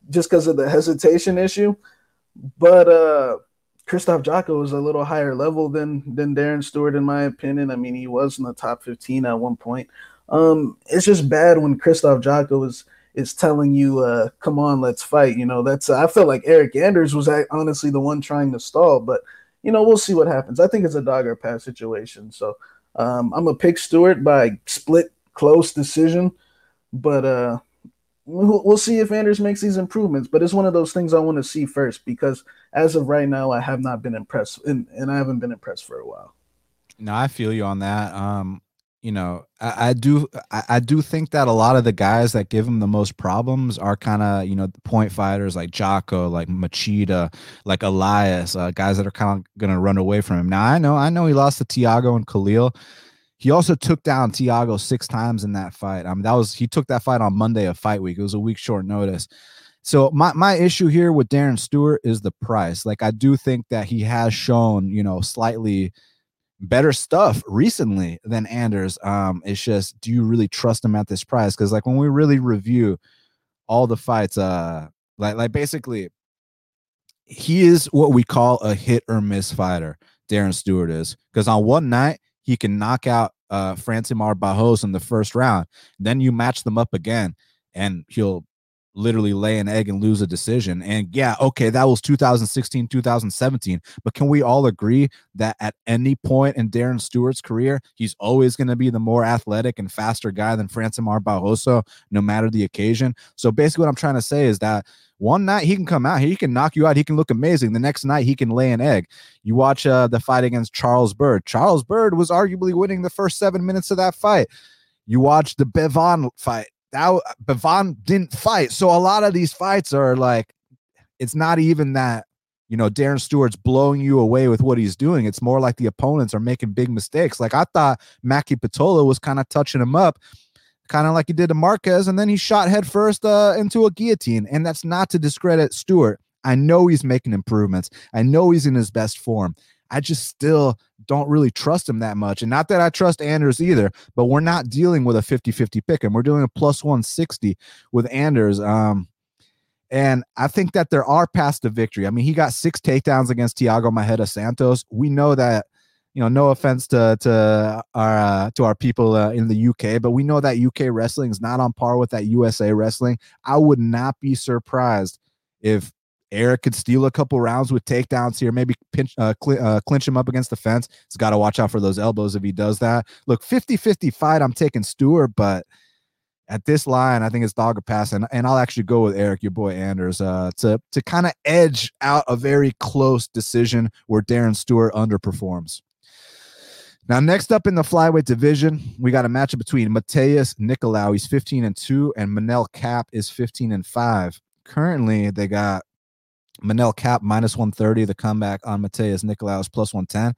B: just because of the hesitation issue. But uh, Krzysztof Jotko is a little higher level than than Darren Stewart, in my opinion. I mean, he was in the top 15 at one point. Um, it's just bad when Krzysztof Jotko is is telling you, uh, "Come on, let's fight." You know, that's I felt like Eryk Anders was honestly the one trying to stall, but you know, we'll see what happens. I think it's a dog or pass situation. So um, I'm a pick Stewart by split close decision, but uh, we'll see if Anders makes these improvements. But it's one of those things I want to see first because as of right now, I have not been impressed, and, and I haven't been impressed for a while.
A: No, I feel you on that. Um, you know, I, I do I, I, do think that a lot of the guys that give him the most problems are kind of you know point fighters like Jotko, like Machida, like Elias, uh, guys that are kind of gonna run away from him. Now I know I know he lost to Thiago and Khalil. He also took down Thiago six times in that fight. I mean, that was he took that fight on Monday of fight week. It was a week short notice. So my my issue here with Darren Stewart is the price. Like I do think that he has shown, you know, slightly better stuff recently than Anders. Um, it's just, do you really trust him at this price? Because like when we really review all the fights, uh, like like basically, he is what we call a hit or miss fighter. Darren Stewart is because on one night he can knock out uh Francimar Barros in the first round. Then you match them up again, and he'll literally lay an egg and lose a decision. And yeah, okay, that was 2016, 2017. But can we all agree that at any point in Darren Stewart's career, he's always going to be the more athletic and faster guy than Francimar Barroso, no matter the occasion? So basically, what I'm trying to say is that one night he can come out, he can knock you out, he can look amazing. The next night he can lay an egg. You watch uh, the fight against Charles Byrd. Charles Byrd was arguably winning the first seven minutes of that fight. You watch the Bevon fight that Bevon didn't fight. So a lot of these fights are like, it's not even that you know Darren Stewart's blowing you away with what he's doing. It's more like the opponents are making big mistakes. Like I thought Maki Pitolo was kind of touching him up, kind of like he did to Marquez, and then he shot headfirst uh, into a guillotine. And that's not to discredit Stewart. I know he's making improvements. I know he's in his best form. I just still don't really trust him that much. And not that I trust Anders either, but we're not dealing with a 50 50 pick and we're doing a plus 160 with Anders. Um, and I think that there are paths to victory. I mean, he got six takedowns against Thiago Marreta Santos. We know that, you know, no offense to to our uh, to our people uh, in the UK, but we know that UK wrestling is not on par with that USA wrestling. I would not be surprised if Eryk could steal a couple rounds with takedowns here, maybe pinch, uh, cl- uh, clinch him up against the fence. He's got to watch out for those elbows if he does that. Look, 50 50 fight, I'm taking Stewart, but at this line, I think it's dog or pass, and, and I'll actually go with Eryk, your boy Anders, uh, to to kind of edge out a very close decision where Darren Stewart underperforms. Now, next up in the flyweight division, we got a matchup between Matheus Nicolau, he's 15 and 2, and Manel Kape is 15 and 5. Currently, they got Manel Kape minus 130. The comeback on Matheus Nicolaus plus 110.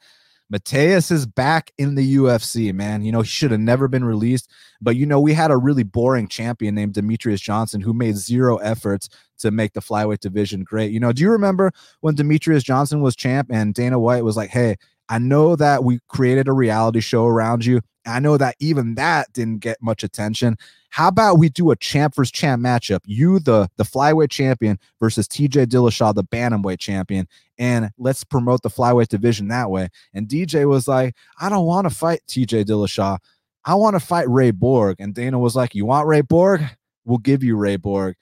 A: Matheus is back in the UFC, man. You know, he should have never been released. But, you know, we had a really boring champion named Demetrious Johnson who made zero efforts to make the flyweight division great. You know, do you remember when Demetrious Johnson was champ and Dana White was like, hey, I know that we created a reality show around you. I know that even that didn't get much attention. How about we do a champ versus champ matchup? You, the the flyweight champion, versus TJ Dillashaw, the bantamweight champion, and let's promote the flyweight division that way. And DJ was like, I don't want to fight TJ Dillashaw. I want to fight Ray Borg. And Dana was like, You want Ray Borg? We'll give you Ray Borg.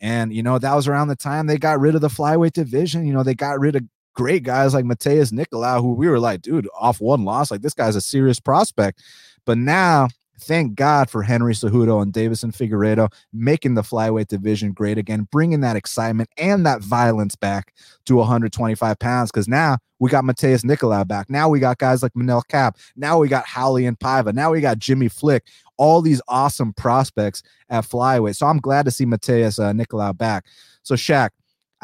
A: And you know, that was around the time they got rid of the flyweight division. You know, they got rid of great guys like Matheus Nicolau, who we were like, dude, off one loss, like this guy's a serious prospect. But now Thank God for Henry Cejudo and Deiveson Figueiredo making the flyweight division great again, bringing that excitement and that violence back to 125 pounds. Because now we got Matheus Nicolau back. Now we got guys like Manel Kape. Now we got Howley and Paiva. Now we got Jimmy Flick. All these awesome prospects at flyweight. So I'm glad to see Matheus uh, Nicolau back. So Shaq,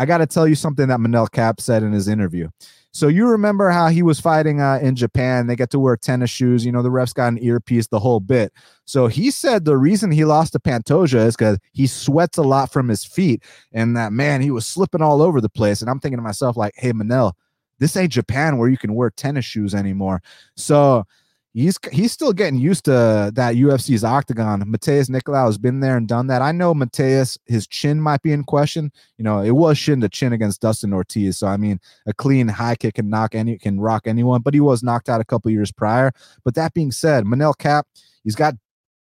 A: I got to tell you something that Manel Kape said in his interview. So you remember how he was fighting uh, in Japan? They get to wear tennis shoes. You know, the refs got an earpiece, the whole bit. So he said the reason he lost to Pantoja is because he sweats a lot from his feet, and that man he was slipping all over the place. And I'm thinking to myself like, hey Manel, this ain't Japan where you can wear tennis shoes anymore. So he's he's still getting used to that UFC's octagon. Matheus Nicolau has been there and done that. I know Matheus, his chin might be in question. You know, it was shin to chin against Dustin Ortiz. So I mean, a clean high kick can knock any can rock anyone, but he was knocked out a couple years prior. But that being said, Manel Kape, he's got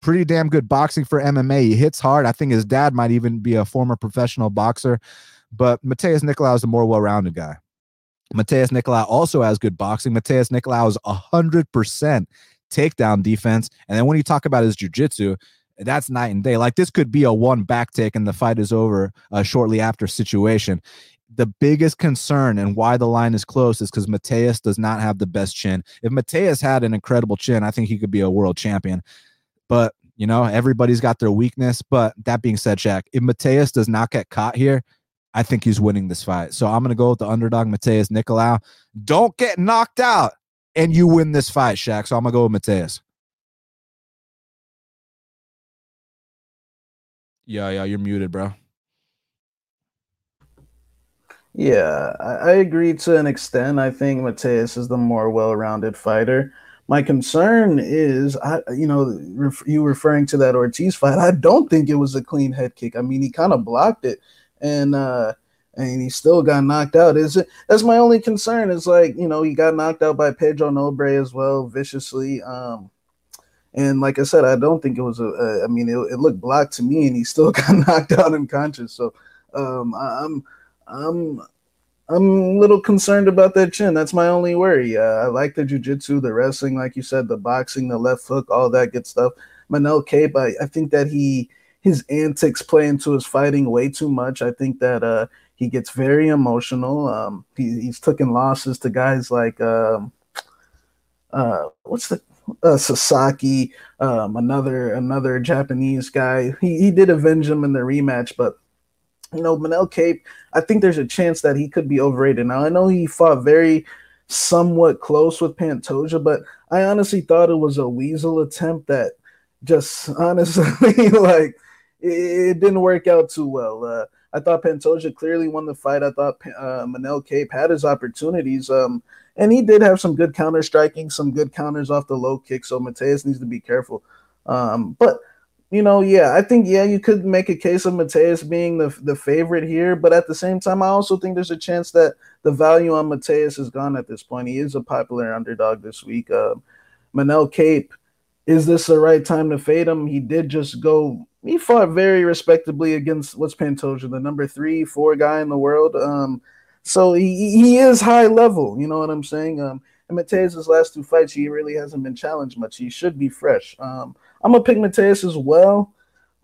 A: pretty damn good boxing for MMA. He hits hard. I think his dad might even be a former professional boxer. But Matheus Nicolau is a more well-rounded guy. Matheus Nicolau also has good boxing. Matheus Nicolau is 100% takedown defense. And then when you talk about his jiu-jitsu, that's night and day. Like this could be a one back take and the fight is over uh, shortly after situation. The biggest concern and why the line is close is because Matheus does not have the best chin. If Matheus had an incredible chin, I think he could be a world champion. But you know, everybody's got their weakness. But that being said, Shaq, if Matheus does not get caught here, I think he's winning this fight. So I'm going to go with the underdog, Matheus Nicolau. Don't get knocked out and you win this fight, Shaq. So I'm going to go with Matheus. Yeah, yeah, you're muted, bro.
B: Yeah, I, agree to an extent. I think Matheus is the more well-rounded fighter. My concern is, I you know, ref, you referring to that Ortiz fight. I don't think it was a clean head kick. I mean, he kind of blocked it and uh and he still got knocked out. Is it? That's my only concern. Is like you know he got knocked out by Pedro Nobre as well viciously. Um, and like I said, I don't think it was a. a I mean, it, it looked blocked to me, and he still got knocked out unconscious. So um, I, I'm I'm I'm a little concerned about that chin. That's my only worry. Uh, I like the jujitsu, the wrestling, like you said, the boxing, the left hook, all that good stuff. Manel Kape, I, I think that he his antics play into his fighting way too much. I think that uh, he gets very emotional. Um, he, he's taken losses to guys like um, uh, what's the uh, Sasaki, um, another another Japanese guy. He he did avenge him in the rematch, but you know Manel Kape. I think there's a chance that he could be overrated. Now I know he fought very somewhat close with Pantoja, but I honestly thought it was a weasel attempt that just honestly like it, didn't work out too well. Uh, I thought Pantoja clearly won the fight. I thought uh, Manel Kape had his opportunities, um, and he did have some good counter striking, some good counters off the low kick. So Matheus needs to be careful. Um, but you know, yeah, I think yeah, you could make a case of Matheus being the the favorite here, but at the same time, I also think there's a chance that the value on Matheus is gone at this point. He is a popular underdog this week. Uh, Manel Kape, is this the right time to fade him? He did just go he fought very respectably against what's Pantoja, the number three, four guy in the world. Um, so he, he is high level, you know what I'm saying? Um, and Matheus' last two fights, he really hasn't been challenged much. He should be fresh. Um, I'm gonna pick Matheus as well,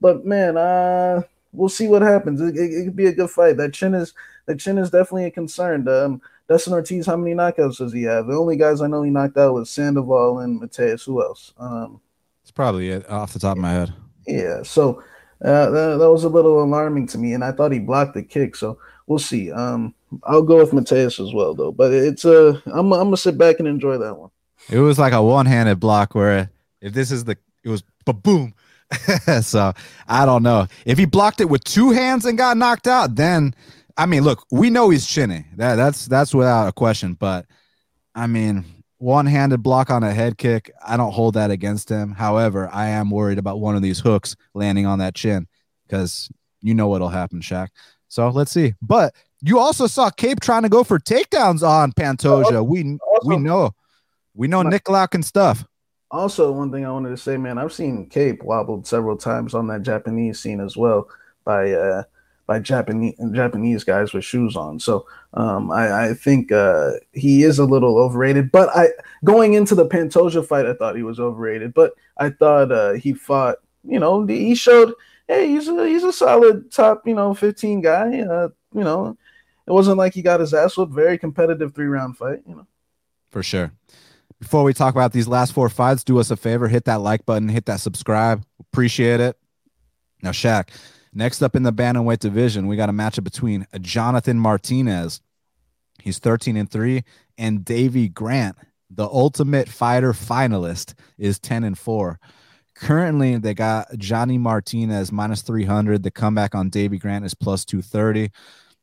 B: but man, uh, we'll see what happens. It, it, it, could be a good fight. That chin is that chin is definitely a concern. Um, Dustin Ortiz, how many knockouts does he have? The only guys I know he knocked out was Sandoval and Matheus. Who else? Um,
A: it's probably it off the top of my head.
B: Yeah, so uh, that, that was a little alarming to me, and I thought he blocked the kick. So we'll see. Um, I'll go with Matheus as well, though. But it's a, uh, I'm, I'm gonna sit back and enjoy that one.
A: It was like a one-handed block where if this is the, it was boom. so I don't know if he blocked it with two hands and got knocked out. Then, I mean, look, we know he's chinning. That that's that's without a question. But I mean, one-handed block on a head kick. I don't hold that against him. However, I am worried about one of these hooks landing on that chin because you know what'll happen, Shaq. So let's see. But you also saw Kape trying to go for takedowns on Pantoja. We also, we know, we know Nicolau and stuff.
B: Also, one thing I wanted to say, man, I've seen Kape wobbled several times on that Japanese scene as well by uh by Japanese Japanese guys with shoes on. So um, I, I, think uh, he is a little overrated. But I going into the Pantoja fight, I thought he was overrated. But I thought uh, he fought. You know, he showed. Hey, he's a he's a solid top. You know, fifteen guy. Uh, you know, it wasn't like he got his ass whooped. Very competitive three round fight. You know,
A: for sure. Before we talk about these last four fights, do us a favor, hit that like button, hit that subscribe. Appreciate it. Now, Shaq, Next up in the bantamweight division, we got a matchup between Jonathan Martinez. He's 13 and 3 and Davy Grant, the ultimate fighter finalist, is 10 and 4. Currently, they got Johnny Martinez minus 300. The comeback on Davy Grant is plus 230.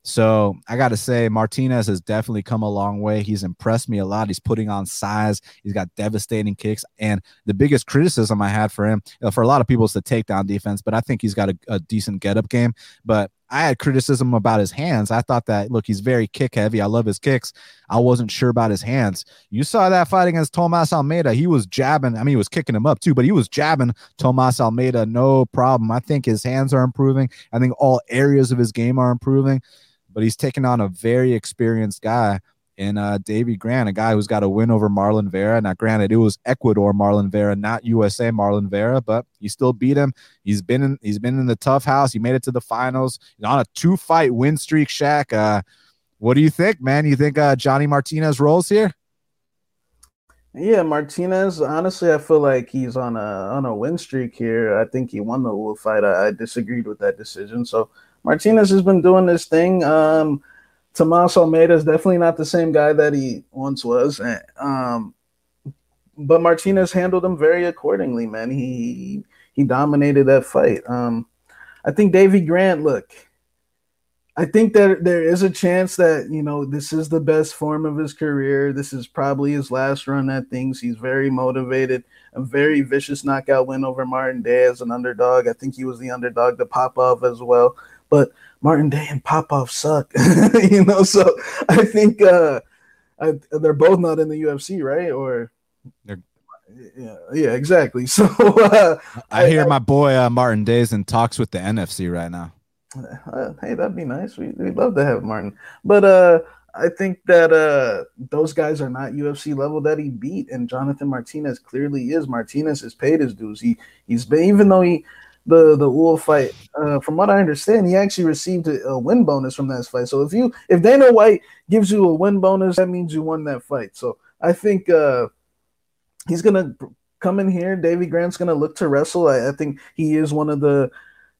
A: So I got to say, Martinez has definitely come a long way. He's impressed me a lot. He's putting on size. He's got devastating kicks. And the biggest criticism I had for him, know, for a lot of people, is the takedown defense. But I think he's got a, a decent get up game. But I had criticism about his hands. I thought that look, he's very kick heavy. I love his kicks. I wasn't sure about his hands. You saw that fight against Tomas Almeida. He was jabbing. I mean, he was kicking him up too, but he was jabbing Tomas Almeida, no problem. I think his hands are improving. I think all areas of his game are improving but he's taking on a very experienced guy in uh, Davy Grant, a guy who's got a win over Marlon Vera. Now, granted, it was Ecuador Marlon Vera, not USA Marlon Vera, but he still beat him. He's been in he's been in the tough house. He made it to the finals. He's on a two fight win streak. Shaq, uh, what do you think, man? You think uh, Johnny Martinez rolls here?
B: Yeah, Martinez. Honestly, I feel like he's on a on a win streak here. I think he won the Wolf fight. I, I disagreed with that decision, so Martinez has been doing this thing. Um, Tomas Almeida is definitely not the same guy that he once was. Um, but Martinez handled him very accordingly, man. He he dominated that fight. Um, I think Davy Grant, look, I think that there is a chance that you know this is the best form of his career. This is probably his last run at things. He's very motivated. A very vicious knockout win over Martin Day as an underdog. I think he was the underdog to Popov as well but Martin Day and Popov suck, you know. So I think uh, I, they're both not in the UFC, right? Or they're yeah, yeah, exactly. So uh,
A: I, I hear I, my boy uh, Martin Day's in talks with the NFC right now.
B: Uh, hey, that'd be nice. We would love to have Martin, but uh, I think that uh, those guys are not UFC level that he beat, and Jonathan Martinez clearly is. Martinez has paid his dues. He he's been even though he the the Uhl fight. Uh, from what I understand, he actually received a, a, win bonus from that fight. So if you if Dana White gives you a win bonus, that means you won that fight. So I think uh, he's gonna come in here. Davy Grant's gonna look to wrestle. I, I think he is one of the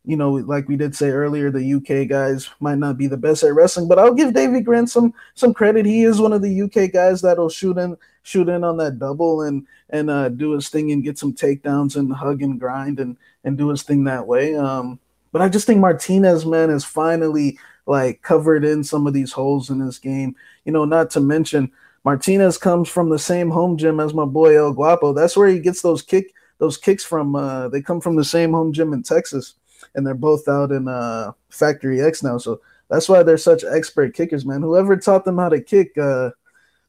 B: you know, like we did say earlier, the UK guys might not be the best at wrestling, but I'll give Davy Grant some some credit. He is one of the UK guys that'll shoot in shoot in on that double and and uh, do his thing and get some takedowns and hug and grind and and do his thing that way. Um, but I just think Martinez, man, has finally like covered in some of these holes in this game. You know, not to mention Martinez comes from the same home gym as my boy El Guapo. That's where he gets those kick those kicks from. Uh, they come from the same home gym in Texas and they're both out in uh, Factory X now. So that's why they're such expert kickers, man. Whoever taught them how to kick, uh,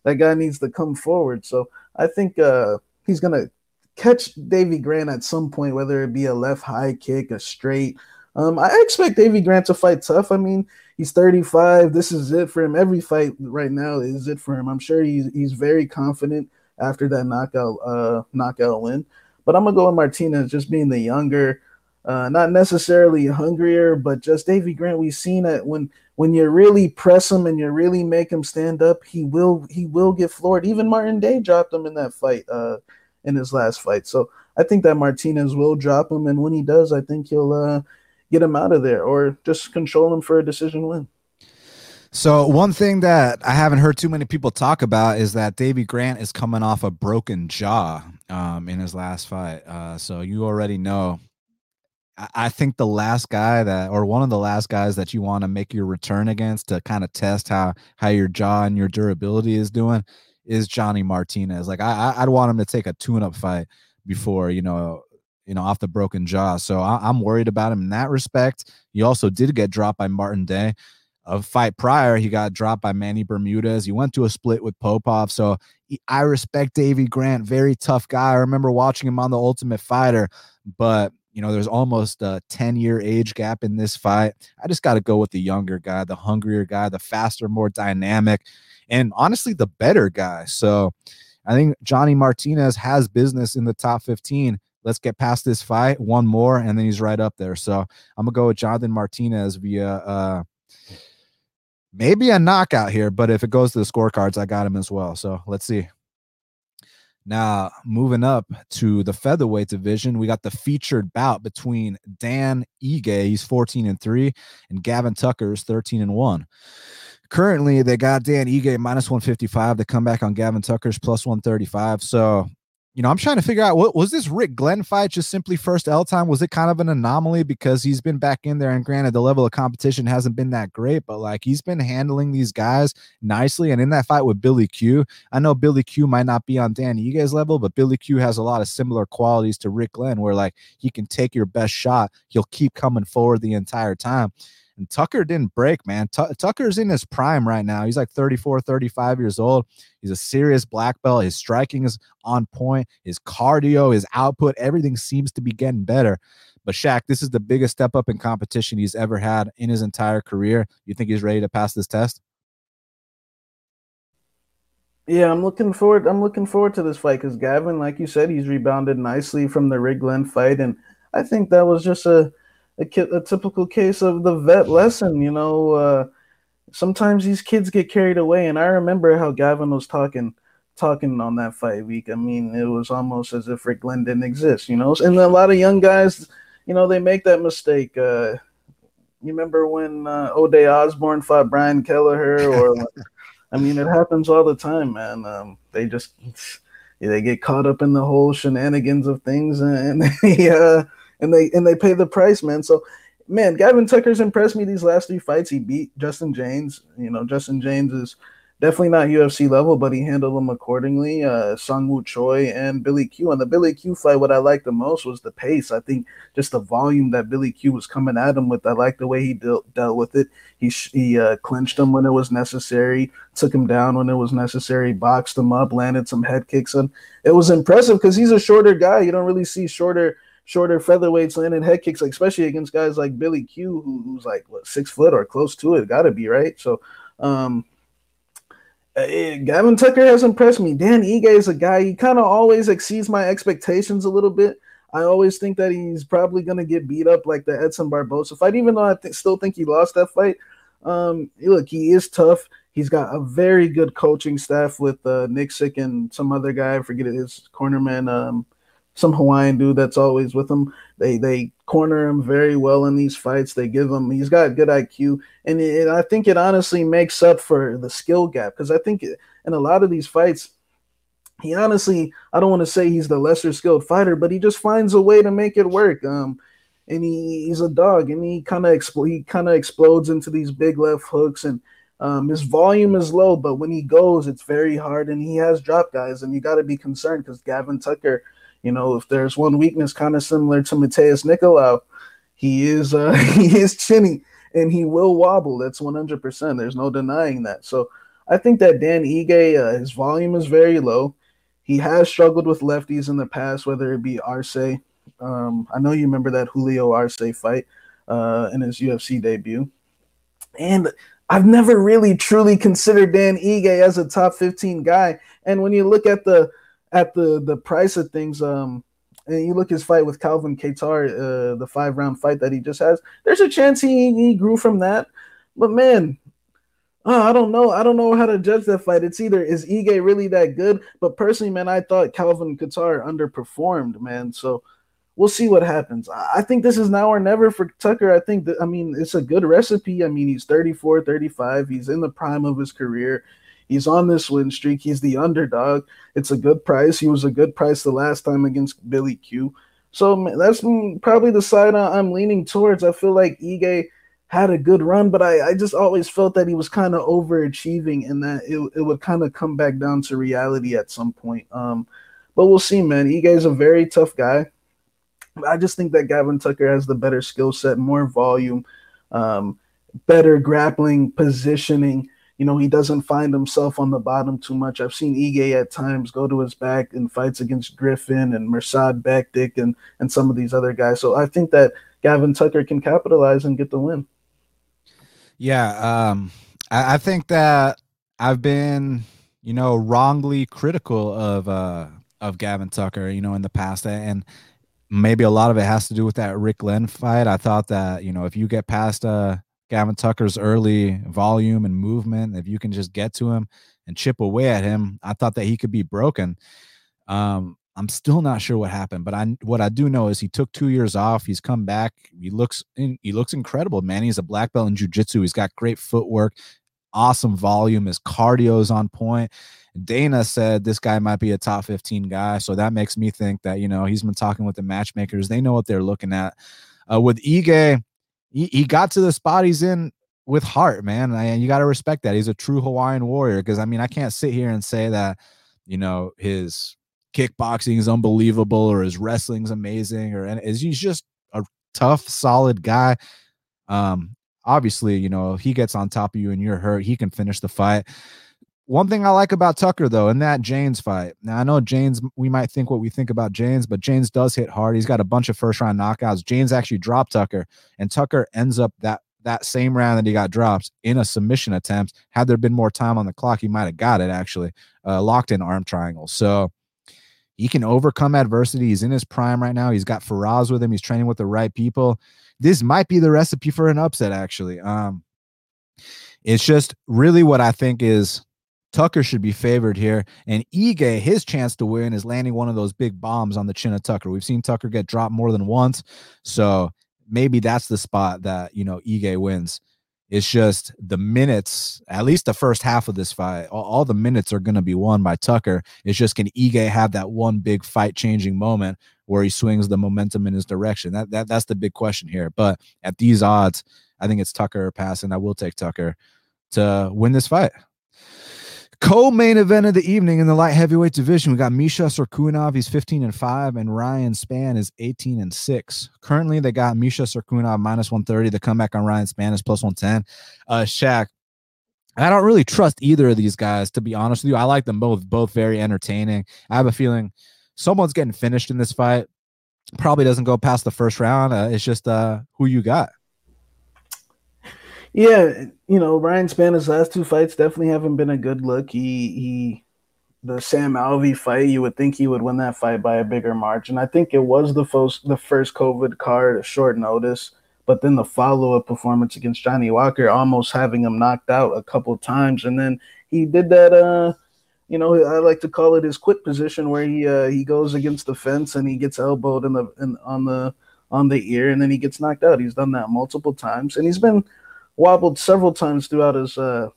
B: that guy needs to come forward. So I think uh, he's gonna catch Davy Grant at some point, whether it be a left high kick, a straight. Um, I expect Davy Grant to fight tough. I mean, he's 35. This is it for him. Every fight right now is it for him. I'm sure he's he's very confident after that knockout uh knockout win. But I'm gonna go with Martinez, just being the younger, uh, not necessarily hungrier, but just Davy Grant. We've seen it when when you really press him and you really make him stand up, he will he will get floored. Even Martin Day dropped him in that fight, uh, in his last fight. So I think that Martinez will drop him, and when he does, I think he'll uh, get him out of there or just control him for a decision win.
A: So one thing that I haven't heard too many people talk about is that Davy Grant is coming off a broken jaw um, in his last fight. Uh, so you already know I think the last guy that, or one of the last guys that you want to make your return against to kind of test how how your jaw and your durability is doing, is Johnny Martinez. Like I, I'd want him to take a tune-up fight before you know, you know, off the broken jaw. So I, am worried about him in that respect. He also did get dropped by Martin Day. A fight prior, he got dropped by Manny Bermudez. He went to a split with Popov. So he, I respect Davy Grant, very tough guy. I remember watching him on the Ultimate Fighter, but you know, there's almost a 10 year age gap in this fight. I just got to go with the younger guy, the hungrier guy, the faster, more dynamic, and honestly, the better guy. So I think Johnny Martinez has business in the top 15. Let's get past this fight, one more, and then he's right up there. So I'm gonna go with Jonathan Martinez via uh maybe a knockout here, but if it goes to the scorecards, I got him as well. So let's see. Now, moving up to the featherweight division, we got the featured bout between Dan Ige, he's 14 and 3, and Gavin Tucker is 13 and 1. Currently, they got Dan Ige minus 155. They come back on Gavin Tucker's plus 135. So you know, I'm trying to figure out what was this Rick Glenn fight just simply first L time? Was it kind of an anomaly because he's been back in there and granted the level of competition hasn't been that great, but like he's been handling these guys nicely. And in that fight with Billy Q, I know Billy Q might not be on Dan Ige's level, but Billy Q has a lot of similar qualities to Rick Glenn where like he can take your best shot, he'll keep coming forward the entire time. And Tucker didn't break, man. T- Tucker's in his prime right now. He's like 34, 35 years old. He's a serious black belt. His striking is on point. His cardio, his output, everything seems to be getting better. But Shaq, this is the biggest step up in competition he's ever had in his entire career. You think he's ready to pass this test?
B: Yeah, I'm looking forward. I'm looking forward to this fight because Gavin, like you said, he's rebounded nicely from the Rick Glenn fight, and I think that was just a a, a typical case of the vet lesson. You know, uh, sometimes these kids get carried away, and I remember how Gavin was talking talking on that fight week. I mean, it was almost as if Rick Glenn didn't exist. You know, and a lot of young guys, you know, they make that mistake. Uh, you remember when uh, Ode Osbourne fought Brian Kelleher, or I mean, it happens all the time, man. Um, they just they get caught up in the whole shenanigans of things, and they uh, and they and they pay the price, man. So, man, Gavin Tucker's impressed me these last three fights. He beat Justin James. You know, Justin James is definitely not UFC level, but he handled them accordingly. Uh, Sung Woo Choi and Billy Q. On the Billy Q fight, what I liked the most was the pace. I think just the volume that Billy Q was coming at him with. I like the way he dealt dealt with it. He he uh, clinched him when it was necessary, took him down when it was necessary, boxed him up, landed some head kicks, and it was impressive because he's a shorter guy. You don't really see shorter shorter featherweights landing head kicks, like especially against guys like Billy Q, who, who's like what six foot or close to it, got to be right. So, um, it, eh, Gavin Tucker has impressed me. Dan Ige is a guy he kind of always exceeds my expectations a little bit. I always think that he's probably to get beat up like the Edson Barboza fight, even though I th- still think he lost that fight. Um, look, he is tough. He's got a very good coaching staff with uh, Nick Sick and some other guy. I forget his cornerman. Um, some Hawaiian dude that's always with him. They they corner him very well in these fights. They give him he's got good IQ, and it, I think it honestly makes up for the skill gap because I think in a lot of these fights, he honestly I don't want to say he's the lesser skilled fighter, but he just finds a way to make it work. Um, and he, he's a dog, and he kind of expl- he kind of explodes into these big left hooks and. Um, his volume is low, but when he goes, it's very hard, and he has drop guys, and you got to be concerned because Gavin Tucker you know, if there's one weakness kind of similar to Matheus Nicolau, he is uh, he is chinny and he will wobble. That's 100%. There's no denying that. So I think that Dan Ige, uh, his volume is very low. He has struggled with lefties in the past, whether it be Arce. Um, I know you remember that Julio Arce fight uh, in his UFC debut. And I've never really truly considered Dan Ige as a top 15 guy. And when you look at the at the the price of things, um, and you look his fight with Calvin Kattar, uh, the five round fight that he just has, there's a chance he he grew from that. But man, oh, I don't know. I don't know how to judge that fight. It's either is Ige really that good, but personally, man, I thought Calvin Kattar underperformed, man. So we'll see what happens. I think this is now or never for Tucker. I think that I mean it's a good recipe. I mean, he's 34, 35. He's in the prime of his career. He's on this win streak. He's the underdog. It's a good price. He was a good price the last time against Billy Q. So that's probably the side I'm leaning towards. I feel like Ige had a good run, but I, I just always felt that he was kind of overachieving and that it, it would kind of come back down to reality at some point. Um, but we'll see, man. Ige is a very tough guy. I just think that Gavin Tucker has the better skill set, more volume, um, better grappling, positioning you know, he doesn't find himself on the bottom too much. I've seen Ige at times go to his back in fights against Griffin and Mirsad Bektic and and some of these other guys. So I think that Gavin Tucker can capitalize and get the win.
A: Yeah, um, I, I think that I've been, you know, wrongly critical of uh of Gavin Tucker, you know, in the past, and maybe a lot of it has to do with that Rick Glenn fight. I thought that you know if you get past uh Gavin Tucker's early volume and movement, if you can just get to him and chip away at him, I thought that he could be broken. Um, I'm still not sure what happened, but I what I do know is he took two years off. He's come back. He looks in, he looks incredible, man. He's a black belt in jujitsu. He's got great footwork, awesome volume. His cardio is on point. Dana said this guy might be a top 15 guy, so that makes me think that you know he's been talking with the matchmakers. They know what they're looking at. Uh, with Ige, he, he got to the spot he's in with heart, man. And you got to respect that. He's a true Hawaiian warrior. Because I mean, I can't sit here and say that you know his kickboxing is unbelievable or his wrestling's amazing or and he's just a tough, solid guy. Um, obviously, you know, he gets on top of you and you're hurt, he can finish the fight. One thing I like about Tucker though, in that James fight. Now I know James, we might think what we think about James, but James does hit hard. He's got a bunch of first round knockouts. James actually dropped Tucker, and Tucker ends up that that same round that he got dropped in a submission attempt. Had there been more time on the clock, he might have got it actually. Uh, locked in arm triangle. So he can overcome adversity. He's in his prime right now. He's got Firas with him. He's training with the right people. This might be the recipe for an upset, actually. Um, it's just really what I think is Tucker should be favored here. And Ige, his chance to win is landing one of those big bombs on the chin of Tucker. We've seen Tucker get dropped more than once. So maybe that's the spot that, you know, Ige wins. It's just the minutes, at least the first half of this fight, all, all the minutes are going to be won by Tucker. It's just can Ige have that one big fight changing moment where he swings the momentum in his direction? That, that That's the big question here. But at these odds, I think it's Tucker passing. I will take Tucker to win this fight. Co-main event of the evening in the light heavyweight division, we got Misha Cirkunov. He's 15 and 5, and Ryan Spann is 18 and 6. Currently, they got Misha Cirkunov minus 130. The comeback on Ryan Spann is plus 110. Uh Shaq. I don't really trust either of these guys, to be honest with you. I like them both, both very entertaining. I have a feeling someone's getting finished in this fight. Probably doesn't go past the first round. Uh, it's just uh who you got.
B: Yeah, you know, Ryan Spann's last two fights definitely haven't been a good look. He he the Sam Alvey fight, you would think he would win that fight by a bigger margin. I think it was the first the first COVID card, a short notice, but then the follow-up performance against Johnny Walker, almost having him knocked out a couple times. And then he did that uh you know, I like to call it his quit position where he uh, he goes against the fence and he gets elbowed in the in, on the on the ear and then he gets knocked out. He's done that multiple times and he's been wobbled several times throughout his uh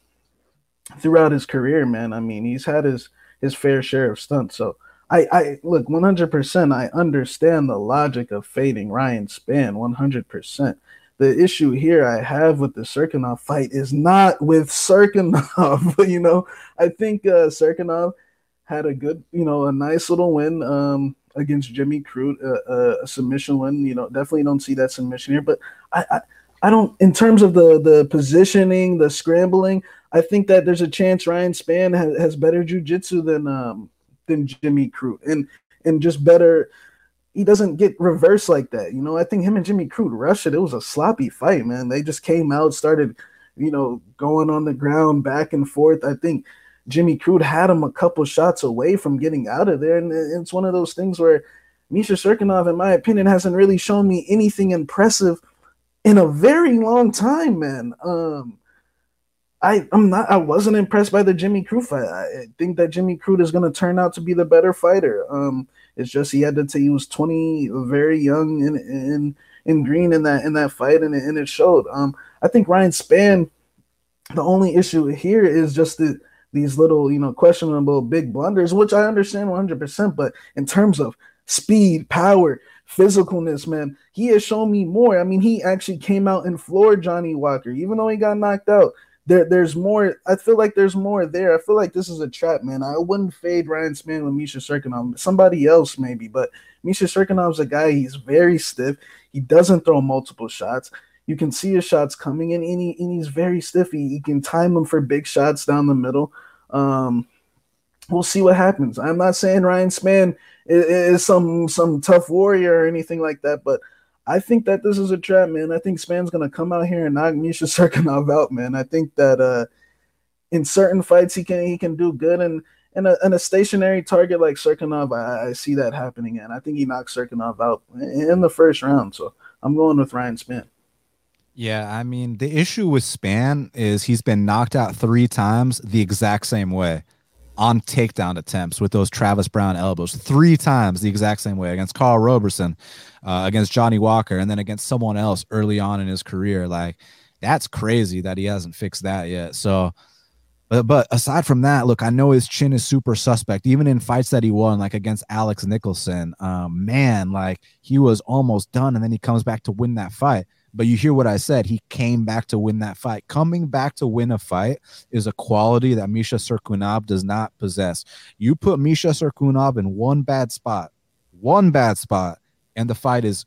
B: throughout his career, man. I mean, he's had his his fair share of stunts. So I I look 100%. I understand the logic of fading Ryan Spann 100%. The issue here I have with the Cirkunov fight is not with Cirkunov. you know, I think uh, Cirkunov had a good, you know, a nice little win um, against Jimmy Crute, uh, uh, a submission win. You know, definitely don't see that submission here, but I, I I don't in terms of the the positioning, the scrambling. I think that there's a chance Ryan Spann has, has better jujitsu than um than Jimmy Crute and and just better. He doesn't get reversed like that, you know. I think him and Jimmy Crute rushed it. It was a sloppy fight, man. They just came out, started, you know, going on the ground back and forth. I think Jimmy Crute had him a couple shots away from getting out of there, and it's one of those things where Misha Cirkunov, in my opinion, hasn't really shown me anything impressive in a very long time, man. Um, I I'm not I wasn't impressed by the Jimmy Crute fight. I think that Jimmy Crute is going to turn out to be the better fighter. Um, it's just he had to say he was 20, very young and in green in that in that fight, and it, and it showed. Um, I think Ryan Spann. The only issue here is just the these little you know questionable big blunders, which I understand 100. percent But in terms of speed, power, physicalness, man. He has shown me more. I mean, he actually came out and floored Johnny Walker, even though he got knocked out. There, there's more. I feel like there's more there. I feel like this is a trap, man. I wouldn't fade Ryan Spann with Misha Cirkunov. Somebody else maybe, but Misha Cirkunov's a guy. He's very stiff. He doesn't throw multiple shots. You can see his shots coming in, and, he, and he's very stiff. He, he, can time them for big shots down the middle. Um, we'll see what happens. I'm not saying Ryan Spann is some some tough warrior or anything like that. But I think that this is a trap, man. I think Spann's gonna come out here and knock Misha Cirkunov out, man. I think that uh, in certain fights he can he can do good, and and a, and a stationary target like Cirkunov, I, I see that happening, and I think he knocks Cirkunov out in the first round. So I'm going with Ryan Spann.
A: Yeah, I mean the issue with Spann is he's been knocked out three times the exact same way. On takedown attempts with those Travis Browne elbows three times the exact same way against Karl Roberson, uh, against Johnny Walker, and then against someone else early on in his career. Like that's crazy that he hasn't fixed that yet. So, but but aside from that, look, I know his chin is super suspect. Even in fights that he won, like against Alex Nicholson, um, man, like he was almost done, and then he comes back to win that fight. But you hear what I said. He came back to win that fight. Coming back to win a fight is a quality that Misha Cirkunov does not possess. You put Misha Cirkunov in one bad spot, one bad spot, and the fight is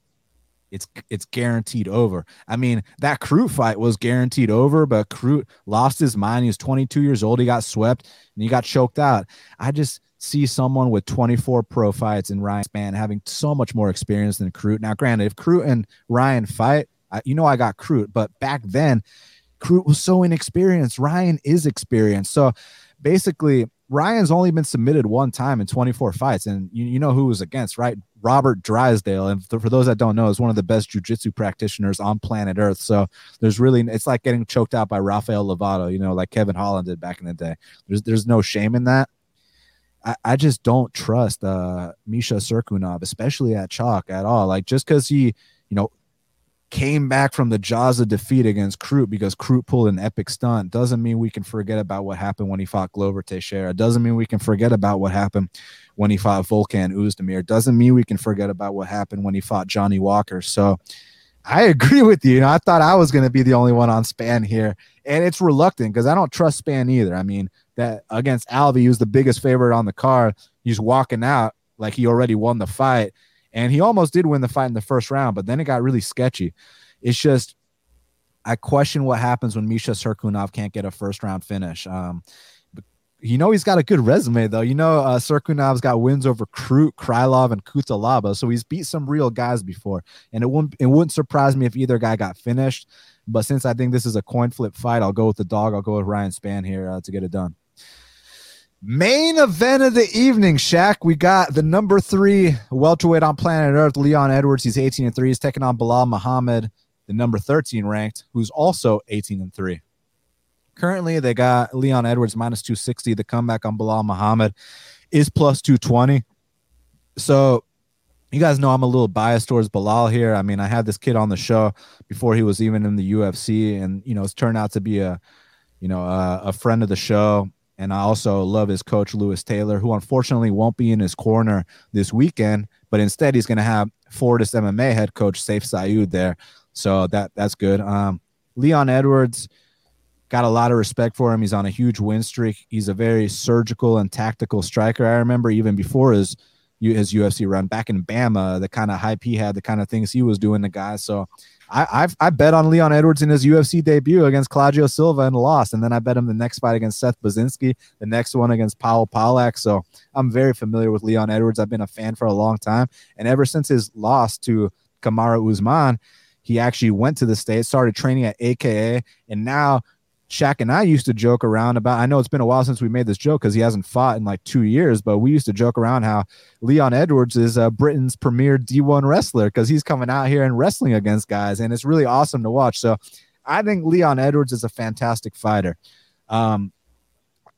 A: it's it's guaranteed over. I mean, that Crute fight was guaranteed over, but Crute lost his mind. He was 22 years old. He got swept and he got choked out. I just see someone with 24 pro fights and Ryan Spann having so much more experience than Crute. Now, granted, if Crute and Ryan fight, I, you know, I got Crute, but back then, Crute was so inexperienced. Ryan is experienced. So basically, Ryan's only been submitted one time in 24 fights, and you, you know who was against, right? Robert Drysdale. And for, for those that don't know, is one of the best jujitsu practitioners on planet Earth. So there's really, it's like getting choked out by Rafael Lovato, you know, like Kevin Holland did back in the day. There's, there's no shame in that. I, I just don't trust uh, Misha Cirkunov, especially at chalk at all. Like just because he, you know, came back from the jaws of defeat against Crute because Crute pulled an epic stunt doesn't mean we can forget about what happened when he fought Glover Teixeira. Doesn't mean we can forget about what happened when he fought Volkan Oezdemir. Doesn't mean we can forget about what happened when he fought Johnny Walker. So I agree with you. I thought I was going to be the only one on Spann here, and it's reluctant because I don't trust Spann either. I mean, that against Alvey, who's the biggest favorite on the card, he's walking out like he already won the fight and he almost did win the fight in the first round, but then it got really sketchy. It's just, I question what happens when Misha Cirkunov can't get a first round finish. Um, you know he's got a good resume though. You know uh, Cirkunov's got wins over Crute, Krylov, and Cutelaba, so he's beat some real guys before. And it wouldn't it wouldn't surprise me if either guy got finished. But since I think this is a coin flip fight, I'll go with the dog. I'll go with Ryan Spann here uh, to get it done. Main event of the evening, Shaq. We got the number three welterweight on planet Earth, Leon Edwards. He's 18 and 3. He's taking on Belal Muhammad, the number 13 ranked, who's also 18 and 3. Currently, they got Leon Edwards minus 260. The comeback on Belal Muhammad is plus 220. So you guys know I'm a little biased towards Belal here. I mean, I had this kid on the show before he was even in the UFC, and you know, it's turned out to be a you know a, a friend of the show and I also love his coach, Lewis Taylor, who unfortunately won't be in his corner this weekend, but instead he's going to have Fortis MMA head coach Sayif Saud there. So that that's good. Um, Leon Edwards got a lot of respect for him. He's on a huge win streak. He's a very surgical and tactical striker. I remember even before his his UFC run back in BAMMA, the kind of hype he had, the kind of things he was doing to guys. So I, I've I bet on Leon Edwards in his UFC debut against Claudio Silva and lost, and then I bet him the next fight against Seth Baczynski, the next one against Paul Pawlak. So I'm very familiar with Leon Edwards. I've been a fan for a long time, and ever since his loss to Kamaru Usman, he actually went to the state, started training at AKA, and now Shaq and I used to joke around about. I know it's been a while since we made this joke because he hasn't fought in like two years, but we used to joke around how Leon Edwards is uh, Britain's premier D1 wrestler because he's coming out here and wrestling against guys, and it's really awesome to watch. So I think Leon Edwards is a fantastic fighter. Um,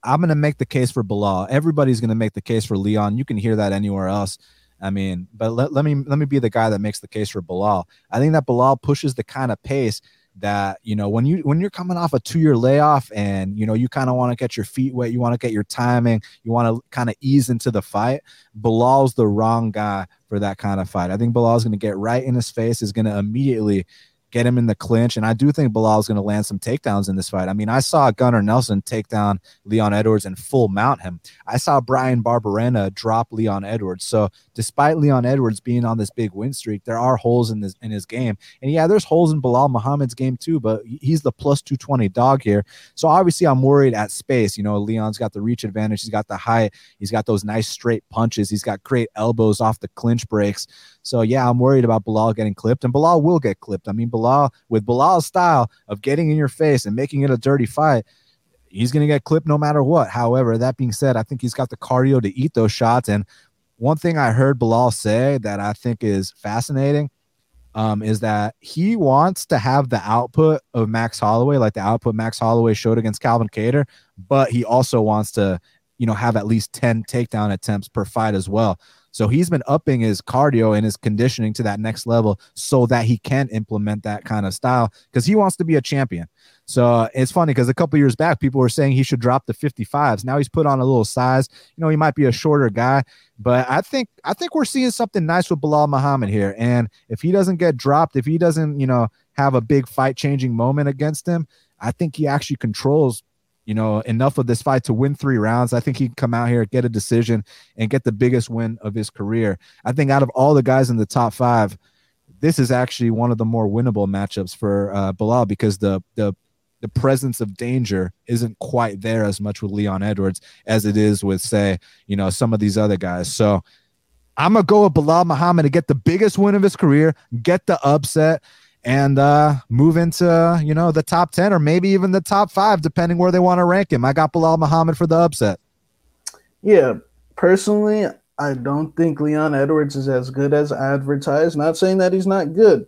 A: I'm going to make the case for Belal. Everybody's going to make the case for Leon. You can hear that anywhere else. I mean, but let, let me let me be the guy that makes the case for Belal. I think that Belal pushes the kind of pace that you know when you when you're coming off a two year layoff and you know you kind of want to get your feet wet you want to get your timing you want to kind of ease into the fight Belal's the wrong guy for that kind of fight. I think Belal's going to get right in his face is going to immediately get him in the clinch. And I do think Belal is going to land some takedowns in this fight. I mean, I saw Gunnar Nelson take down Leon Edwards and full mount him. I saw Bryan Barberena drop Leon Edwards. So despite Leon Edwards being on this big win streak, there are holes in this in his game. And yeah, there's holes in Belal Muhammad's game too, but he's the plus 220 dog here. So obviously I'm worried at space. You know, Leon's got the reach advantage, he's got the height, he's got those nice straight punches, he's got great elbows off the clinch breaks. So yeah, I'm worried about Belal getting clipped, and Belal will get clipped. I mean, Belal with Belal's style of getting in your face and making it a dirty fight, he's going to get clipped no matter what. However, that being said, I think he's got the cardio to eat those shots. And one thing I heard Belal say that I think is fascinating um, is that he wants to have the output of Max Holloway, like the output Max Holloway showed against Calvin Kattar, but he also wants to you know, have at least 10 takedown attempts per fight as well. So he's been upping his cardio and his conditioning to that next level so that he can implement that kind of style because he wants to be a champion. So uh, it's funny because a couple years back, people were saying he should drop the 55s. Now he's put on a little size. You know, he might be a shorter guy, but I think I think we're seeing something nice with Belal Muhammad here. And if he doesn't get dropped, if he doesn't, you know, have a big fight changing moment against him, I think he actually controls you know, enough of this fight to win three rounds. I think he can come out here, get a decision, and get the biggest win of his career. I think out of all the guys in the top five, this is actually one of the more winnable matchups for uh, Belal because the the the presence of danger isn't quite there as much with Leon Edwards as it is with, say, you know, some of these other guys. So I'm gonna go with Belal Muhammad to get the biggest win of his career, get the upset and uh, move into you know the top 10 or maybe even the top five depending where they want to rank him. I got belal muhammad for the upset.
B: Yeah personally i don't think leon edwards is as good as advertised. Not saying that he's not good.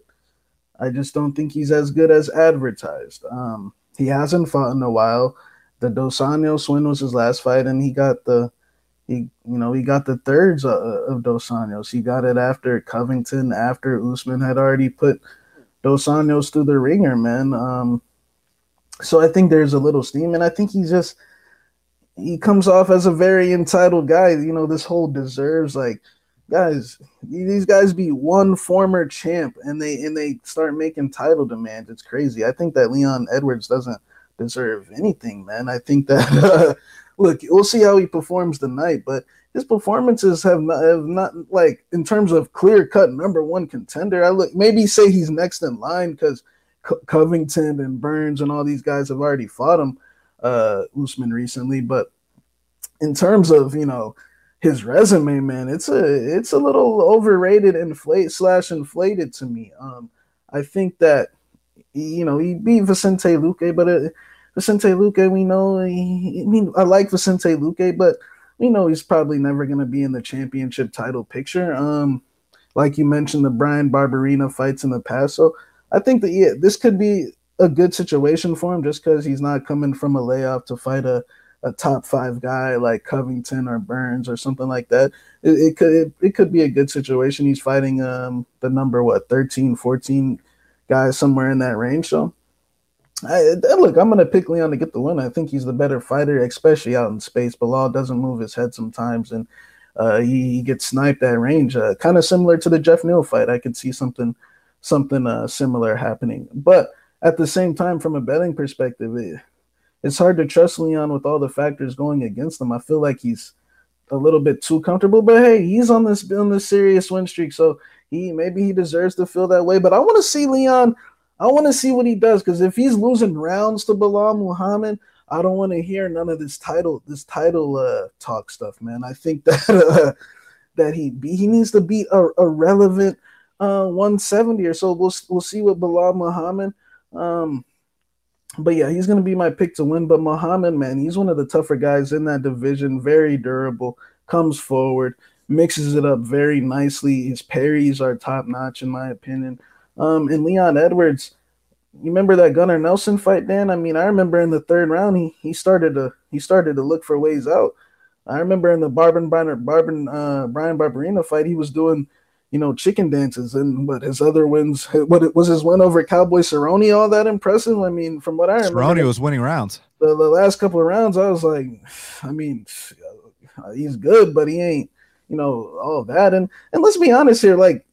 B: I just don't think he's as good as advertised. Um, he hasn't fought in a while. The dos Anjos win was his last fight and he got the he you know he got the thirds of, of dos Anjos. He got it after covington after usman had already put Dos Anjos through the ringer, man. Um, so I think there's a little steam, and I think he's just he comes off as a very entitled guy. You know, this whole deserves like guys. These guys be one former champ, and they and they start making title demands. It's crazy. I think that Leon Edwards doesn't deserve anything, man. I think that uh, look, we'll see how he performs tonight, but his performances have not, have not like in terms of clear cut number one contender. I look maybe say he's next in line because Co- Covington and Burns and all these guys have already fought him, uh, Usman recently. But in terms of you know his resume, man, it's a it's a little overrated, inflate slash inflated to me. Um, I think that you know he beat Vicente Luque, but uh, Vicente Luque, we know. He, I mean, I like Vicente Luque, but we know he's probably never going to be in the championship title picture. Um, like you mentioned, the Bryan Barberena fights in the past. So I think that yeah, this could be a good situation for him just because he's not coming from a layoff to fight a, a top five guy like Covington or Burns or something like that. It, it could it, it, could be a good situation. He's fighting um the number what 13, 14 guys somewhere in that range. So I, look, I'm gonna pick Leon to get the win. I think he's the better fighter, especially out in space. Belal doesn't move his head sometimes, and uh, he, he, gets sniped at range. Uh, kind of similar to the Jeff Neal fight. I could see something something uh, similar happening. But at the same time, from a betting perspective, it, it's hard to trust Leon with all the factors going against him. I feel like he's a little bit too comfortable. But hey, he's on this on this serious win streak, so he maybe he deserves to feel that way. But I want to see Leon I want to see what he does because if he's losing rounds to Belal Muhammad, I don't want to hear none of this title this title uh, talk stuff, man. I think that uh, that he be, he needs to beat a, a relevant uh, 170 or so. We'll we'll see what Belal Muhammad. Um, but yeah, he's gonna be my pick to win. But Muhammad, man, he's one of the tougher guys in that division. Very durable, comes forward, mixes it up very nicely. His parries are top notch, in my opinion. Um, and Leon Edwards, you remember that Gunnar Nelson fight, Dan? I mean, I remember in the third round he he started to he started to look for ways out. I remember in the Barbin Barbin uh, Bryan Barberena fight, he was doing you know chicken dances, and but his other wins, what was his win over Cowboy Cerrone all that impressive? I mean, from what I remember,
A: Cerrone was winning rounds.
B: The, the last couple of rounds, I was like, I mean, he's good, but he ain't you know all that. And and let's be honest here, like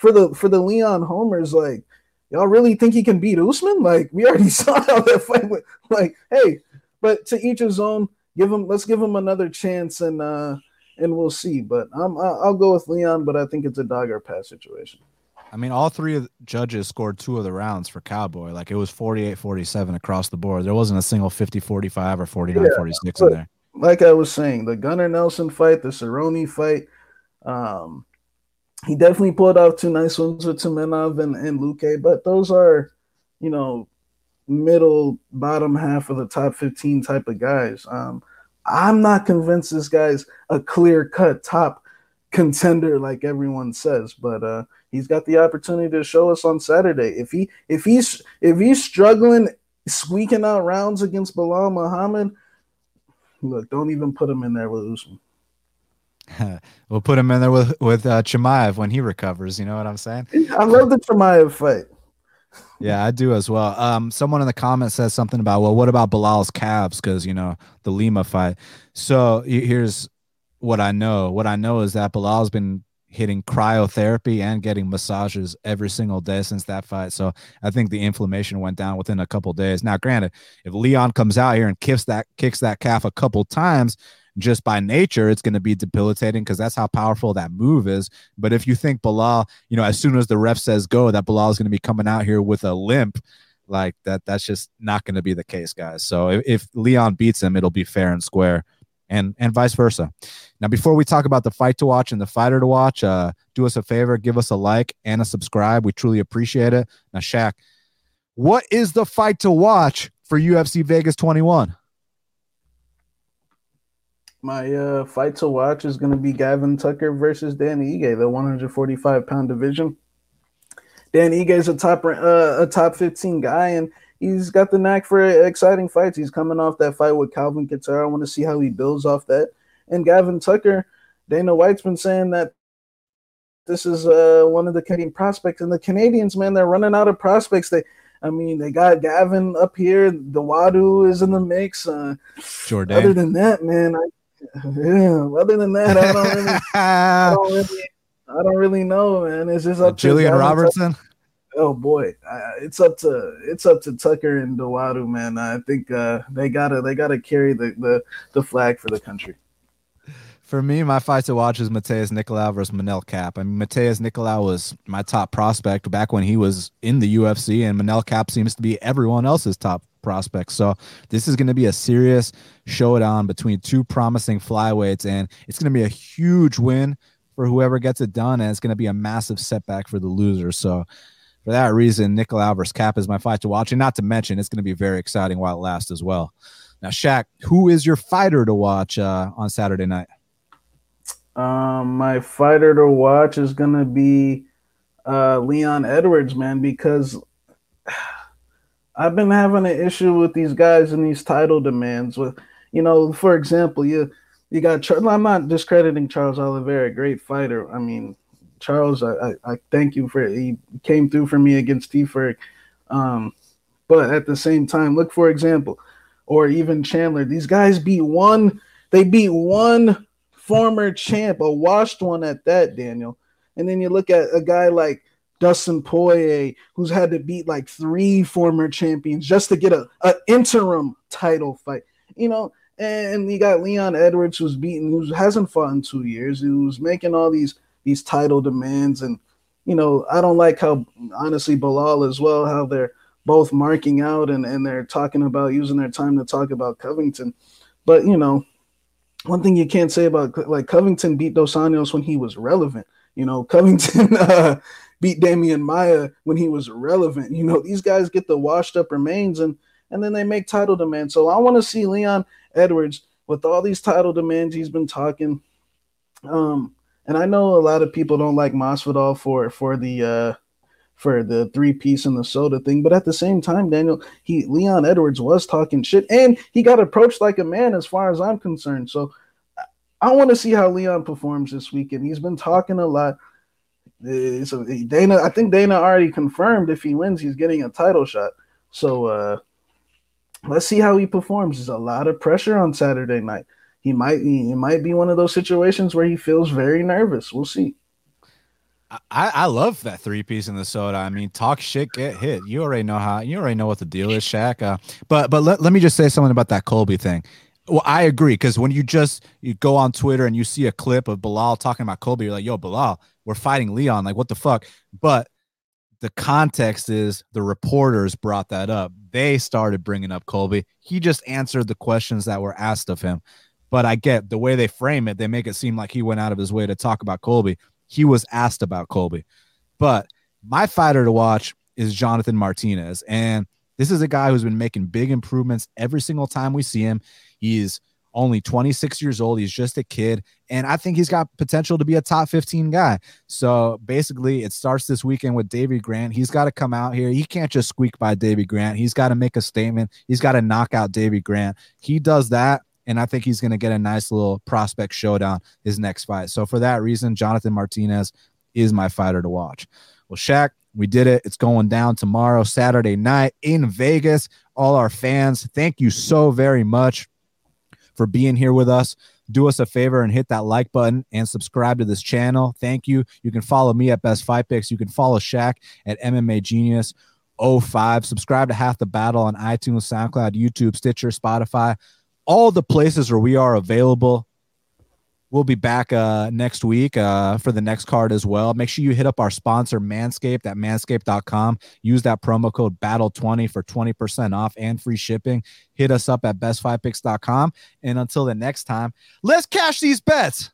B: for the for the Leon homers, like y'all really think he can beat Usman? Like we already saw how that fight went. Like, hey, but to each his own. Give him. Let's give him another chance, and uh, and we'll see. But I'm I'll go with Leon, but I think it's a dog or pass situation.
A: I mean, all three of the judges scored two of the rounds for Cowboy. Like it was 48 47 across the board. There wasn't a single 50 45 or 49 yeah, 46 in there.
B: Like I was saying, the Gunnar Nelson fight, the Cerrone fight, um, he definitely pulled off two nice ones with Tumenov and, and Luque, but those are, you know, middle bottom half of the top 15 type of guys. Um, I'm not convinced this guy's a clear cut top contender like everyone says, but uh, he's got the opportunity to show us on Saturday. If he if he's if he's struggling squeaking out rounds against Belal Muhammad, Look, don't even put him in there with Usman.
A: We'll put him in there with with uh, Chimaev when he recovers. You know what I'm saying?
B: I love the Chimaev fight.
A: Yeah, I do as well. Um, someone in the comments says something about, well, what about Belal's calves? Because you know the Lima fight. So here's what I know. What I know is that Belal's been hitting cryotherapy and getting massages every single day since that fight. So I think the inflammation went down within a couple days. Now, granted, if Leon comes out here and kicks that kicks that calf a couple times, just by nature, it's going to be debilitating because that's how powerful that move is. But if you think Belal, you know, as soon as the ref says go, that Belal is going to be coming out here with a limp, like that, that's just not going to be the case, guys. So if, if Leon beats him, it'll be fair and square and and vice versa. Now, before we talk about the fight to watch and the fighter to watch, uh, do us a favor, give us a like and a subscribe. We truly appreciate it. Now, Shaq, what is the fight to watch for UFC Vegas 21?
B: My uh, fight to watch is going to be Gavin Tucker versus Dan Ige, the 145 pound division. Dan Ige is a top uh, a top 15 guy, and he's got the knack for exciting fights. He's coming off that fight with Calvin Kattar. I want to see how he builds off that. And Gavin Tucker, Dana White's been saying that this is uh, one of the Canadian prospects. And the Canadians, man, they're running out of prospects. They, I mean, they got Gavin up here. Dawodu is in the mix. Uh,
A: Jordan.
B: Other than that, man, I, yeah. Other than that, I don't really, I don't really, I don't really know, man. It's just up
A: Julian Robertson.
B: Oh boy, uh, it's up to it's up to Tucker and Dawodu, man. I think uh, they gotta they gotta carry the, the the flag for the country.
A: For me, my fight to watch is Matheus Nicolau versus Manel Kape. I mean, Matheus Nicolau was my top prospect back when he was in the UFC, and Manel Kape seems to be everyone else's top prospect. So this is going to be a serious showdown between two promising flyweights, and it's going to be a huge win for whoever gets it done, and it's going to be a massive setback for the loser. So for that reason, Nicolau versus Kape is my fight to watch. And not to mention, it's going to be very exciting while it lasts as well. Now, Shaq, who is your fighter to watch uh, on Saturday night?
B: Um, my fighter to watch is to be uh, Leon Edwards, man, because I've been having an issue with these guys and these title demands. With, you know, for example, you you got. I'm not discrediting Charles Oliveira, great fighter. I mean, Charles, I, I, I, thank you for he came through for me against Steve Ferg. Um, but at the same time, look for example, or even Chandler. These guys beat one. They beat one former champ, a washed one at that, Daniel. And then you look at a guy like Dustin Poirier, who's had to beat like three former champions just to get a, a interim title fight. You know, and you got Leon Edwards, who's beaten, who hasn't fought in two years, who's making all these these title demands. And, you know, I don't like how, honestly, Belal as well, how they're both marking out and, and they're talking about using their time to talk about Covington. But, you know, one thing you can't say about like Covington beat Dos Anjos when he was relevant. You know, Covington uh, beat Demian Maia when he was relevant. You know, these guys get the washed up remains and and then they make title demands. So I want to see Leon Edwards with all these title demands he's been talking. Um, and I know a lot of people don't like Masvidal for for the uh for the three piece and the soda thing, but at the same time, Daniel, he Leon Edwards was talking shit, and he got approached like a man, as far as I'm concerned. So I want to see how Leon performs this weekend. He's been talking a lot. So Dana, I think Dana already confirmed if he wins, he's getting a title shot. So uh let's see how he performs. There's a lot of pressure on Saturday night he might he, it might be one of those situations where he feels very nervous. We'll see.
A: I, I love that three piece in the soda. I mean, talk shit, get hit. You already know how. You already know what the deal is, Shaq. Uh, but but let, let me just say something about that Colby thing. Well, I agree because when you just you go on Twitter and you see a clip of Belal talking about Colby, you're like, "Yo, Belal, we're fighting Leon. Like, what the fuck?" But the context is the reporters brought that up. They started bringing up Colby. He just answered the questions that were asked of him. But I get the way they frame it, they make it seem like he went out of his way to talk about Colby. He was asked about Colby. But my fighter to watch is Jonathan Martinez. And this is a guy who's been making big improvements every single time we see him. He's only 26 years old. He's just a kid. And I think he's got potential to be a top 15 guy. So basically, it starts this weekend with Davey Grant. He's got to come out here. He can't just squeak by Davey Grant. He's got to make a statement. He's got to knock out Davey Grant. He does that and I think he's going to get a nice little prospect showdown his next fight. So for that reason, Jonathan Martinez is my fighter to watch. Well, Shaq, we did it. It's going down tomorrow, Saturday night in Vegas. All our fans, thank you so very much for being here with us. Do us a favor and hit that like button and subscribe to this channel. Thank you. You can follow me at Best Fight Picks. You can follow Shaq at MMA Genius 05. Subscribe to Half the Battle on iTunes, SoundCloud, YouTube, Stitcher, Spotify, all the places where we are available. We'll be back uh, next week uh, for the next card as well. Make sure you hit up our sponsor, Manscaped, at manscaped.com. Use that promo code BATTLE20 for 20% off and free shipping. Hit us up at bestfightpicks.com. And until the next time, let's cash these bets.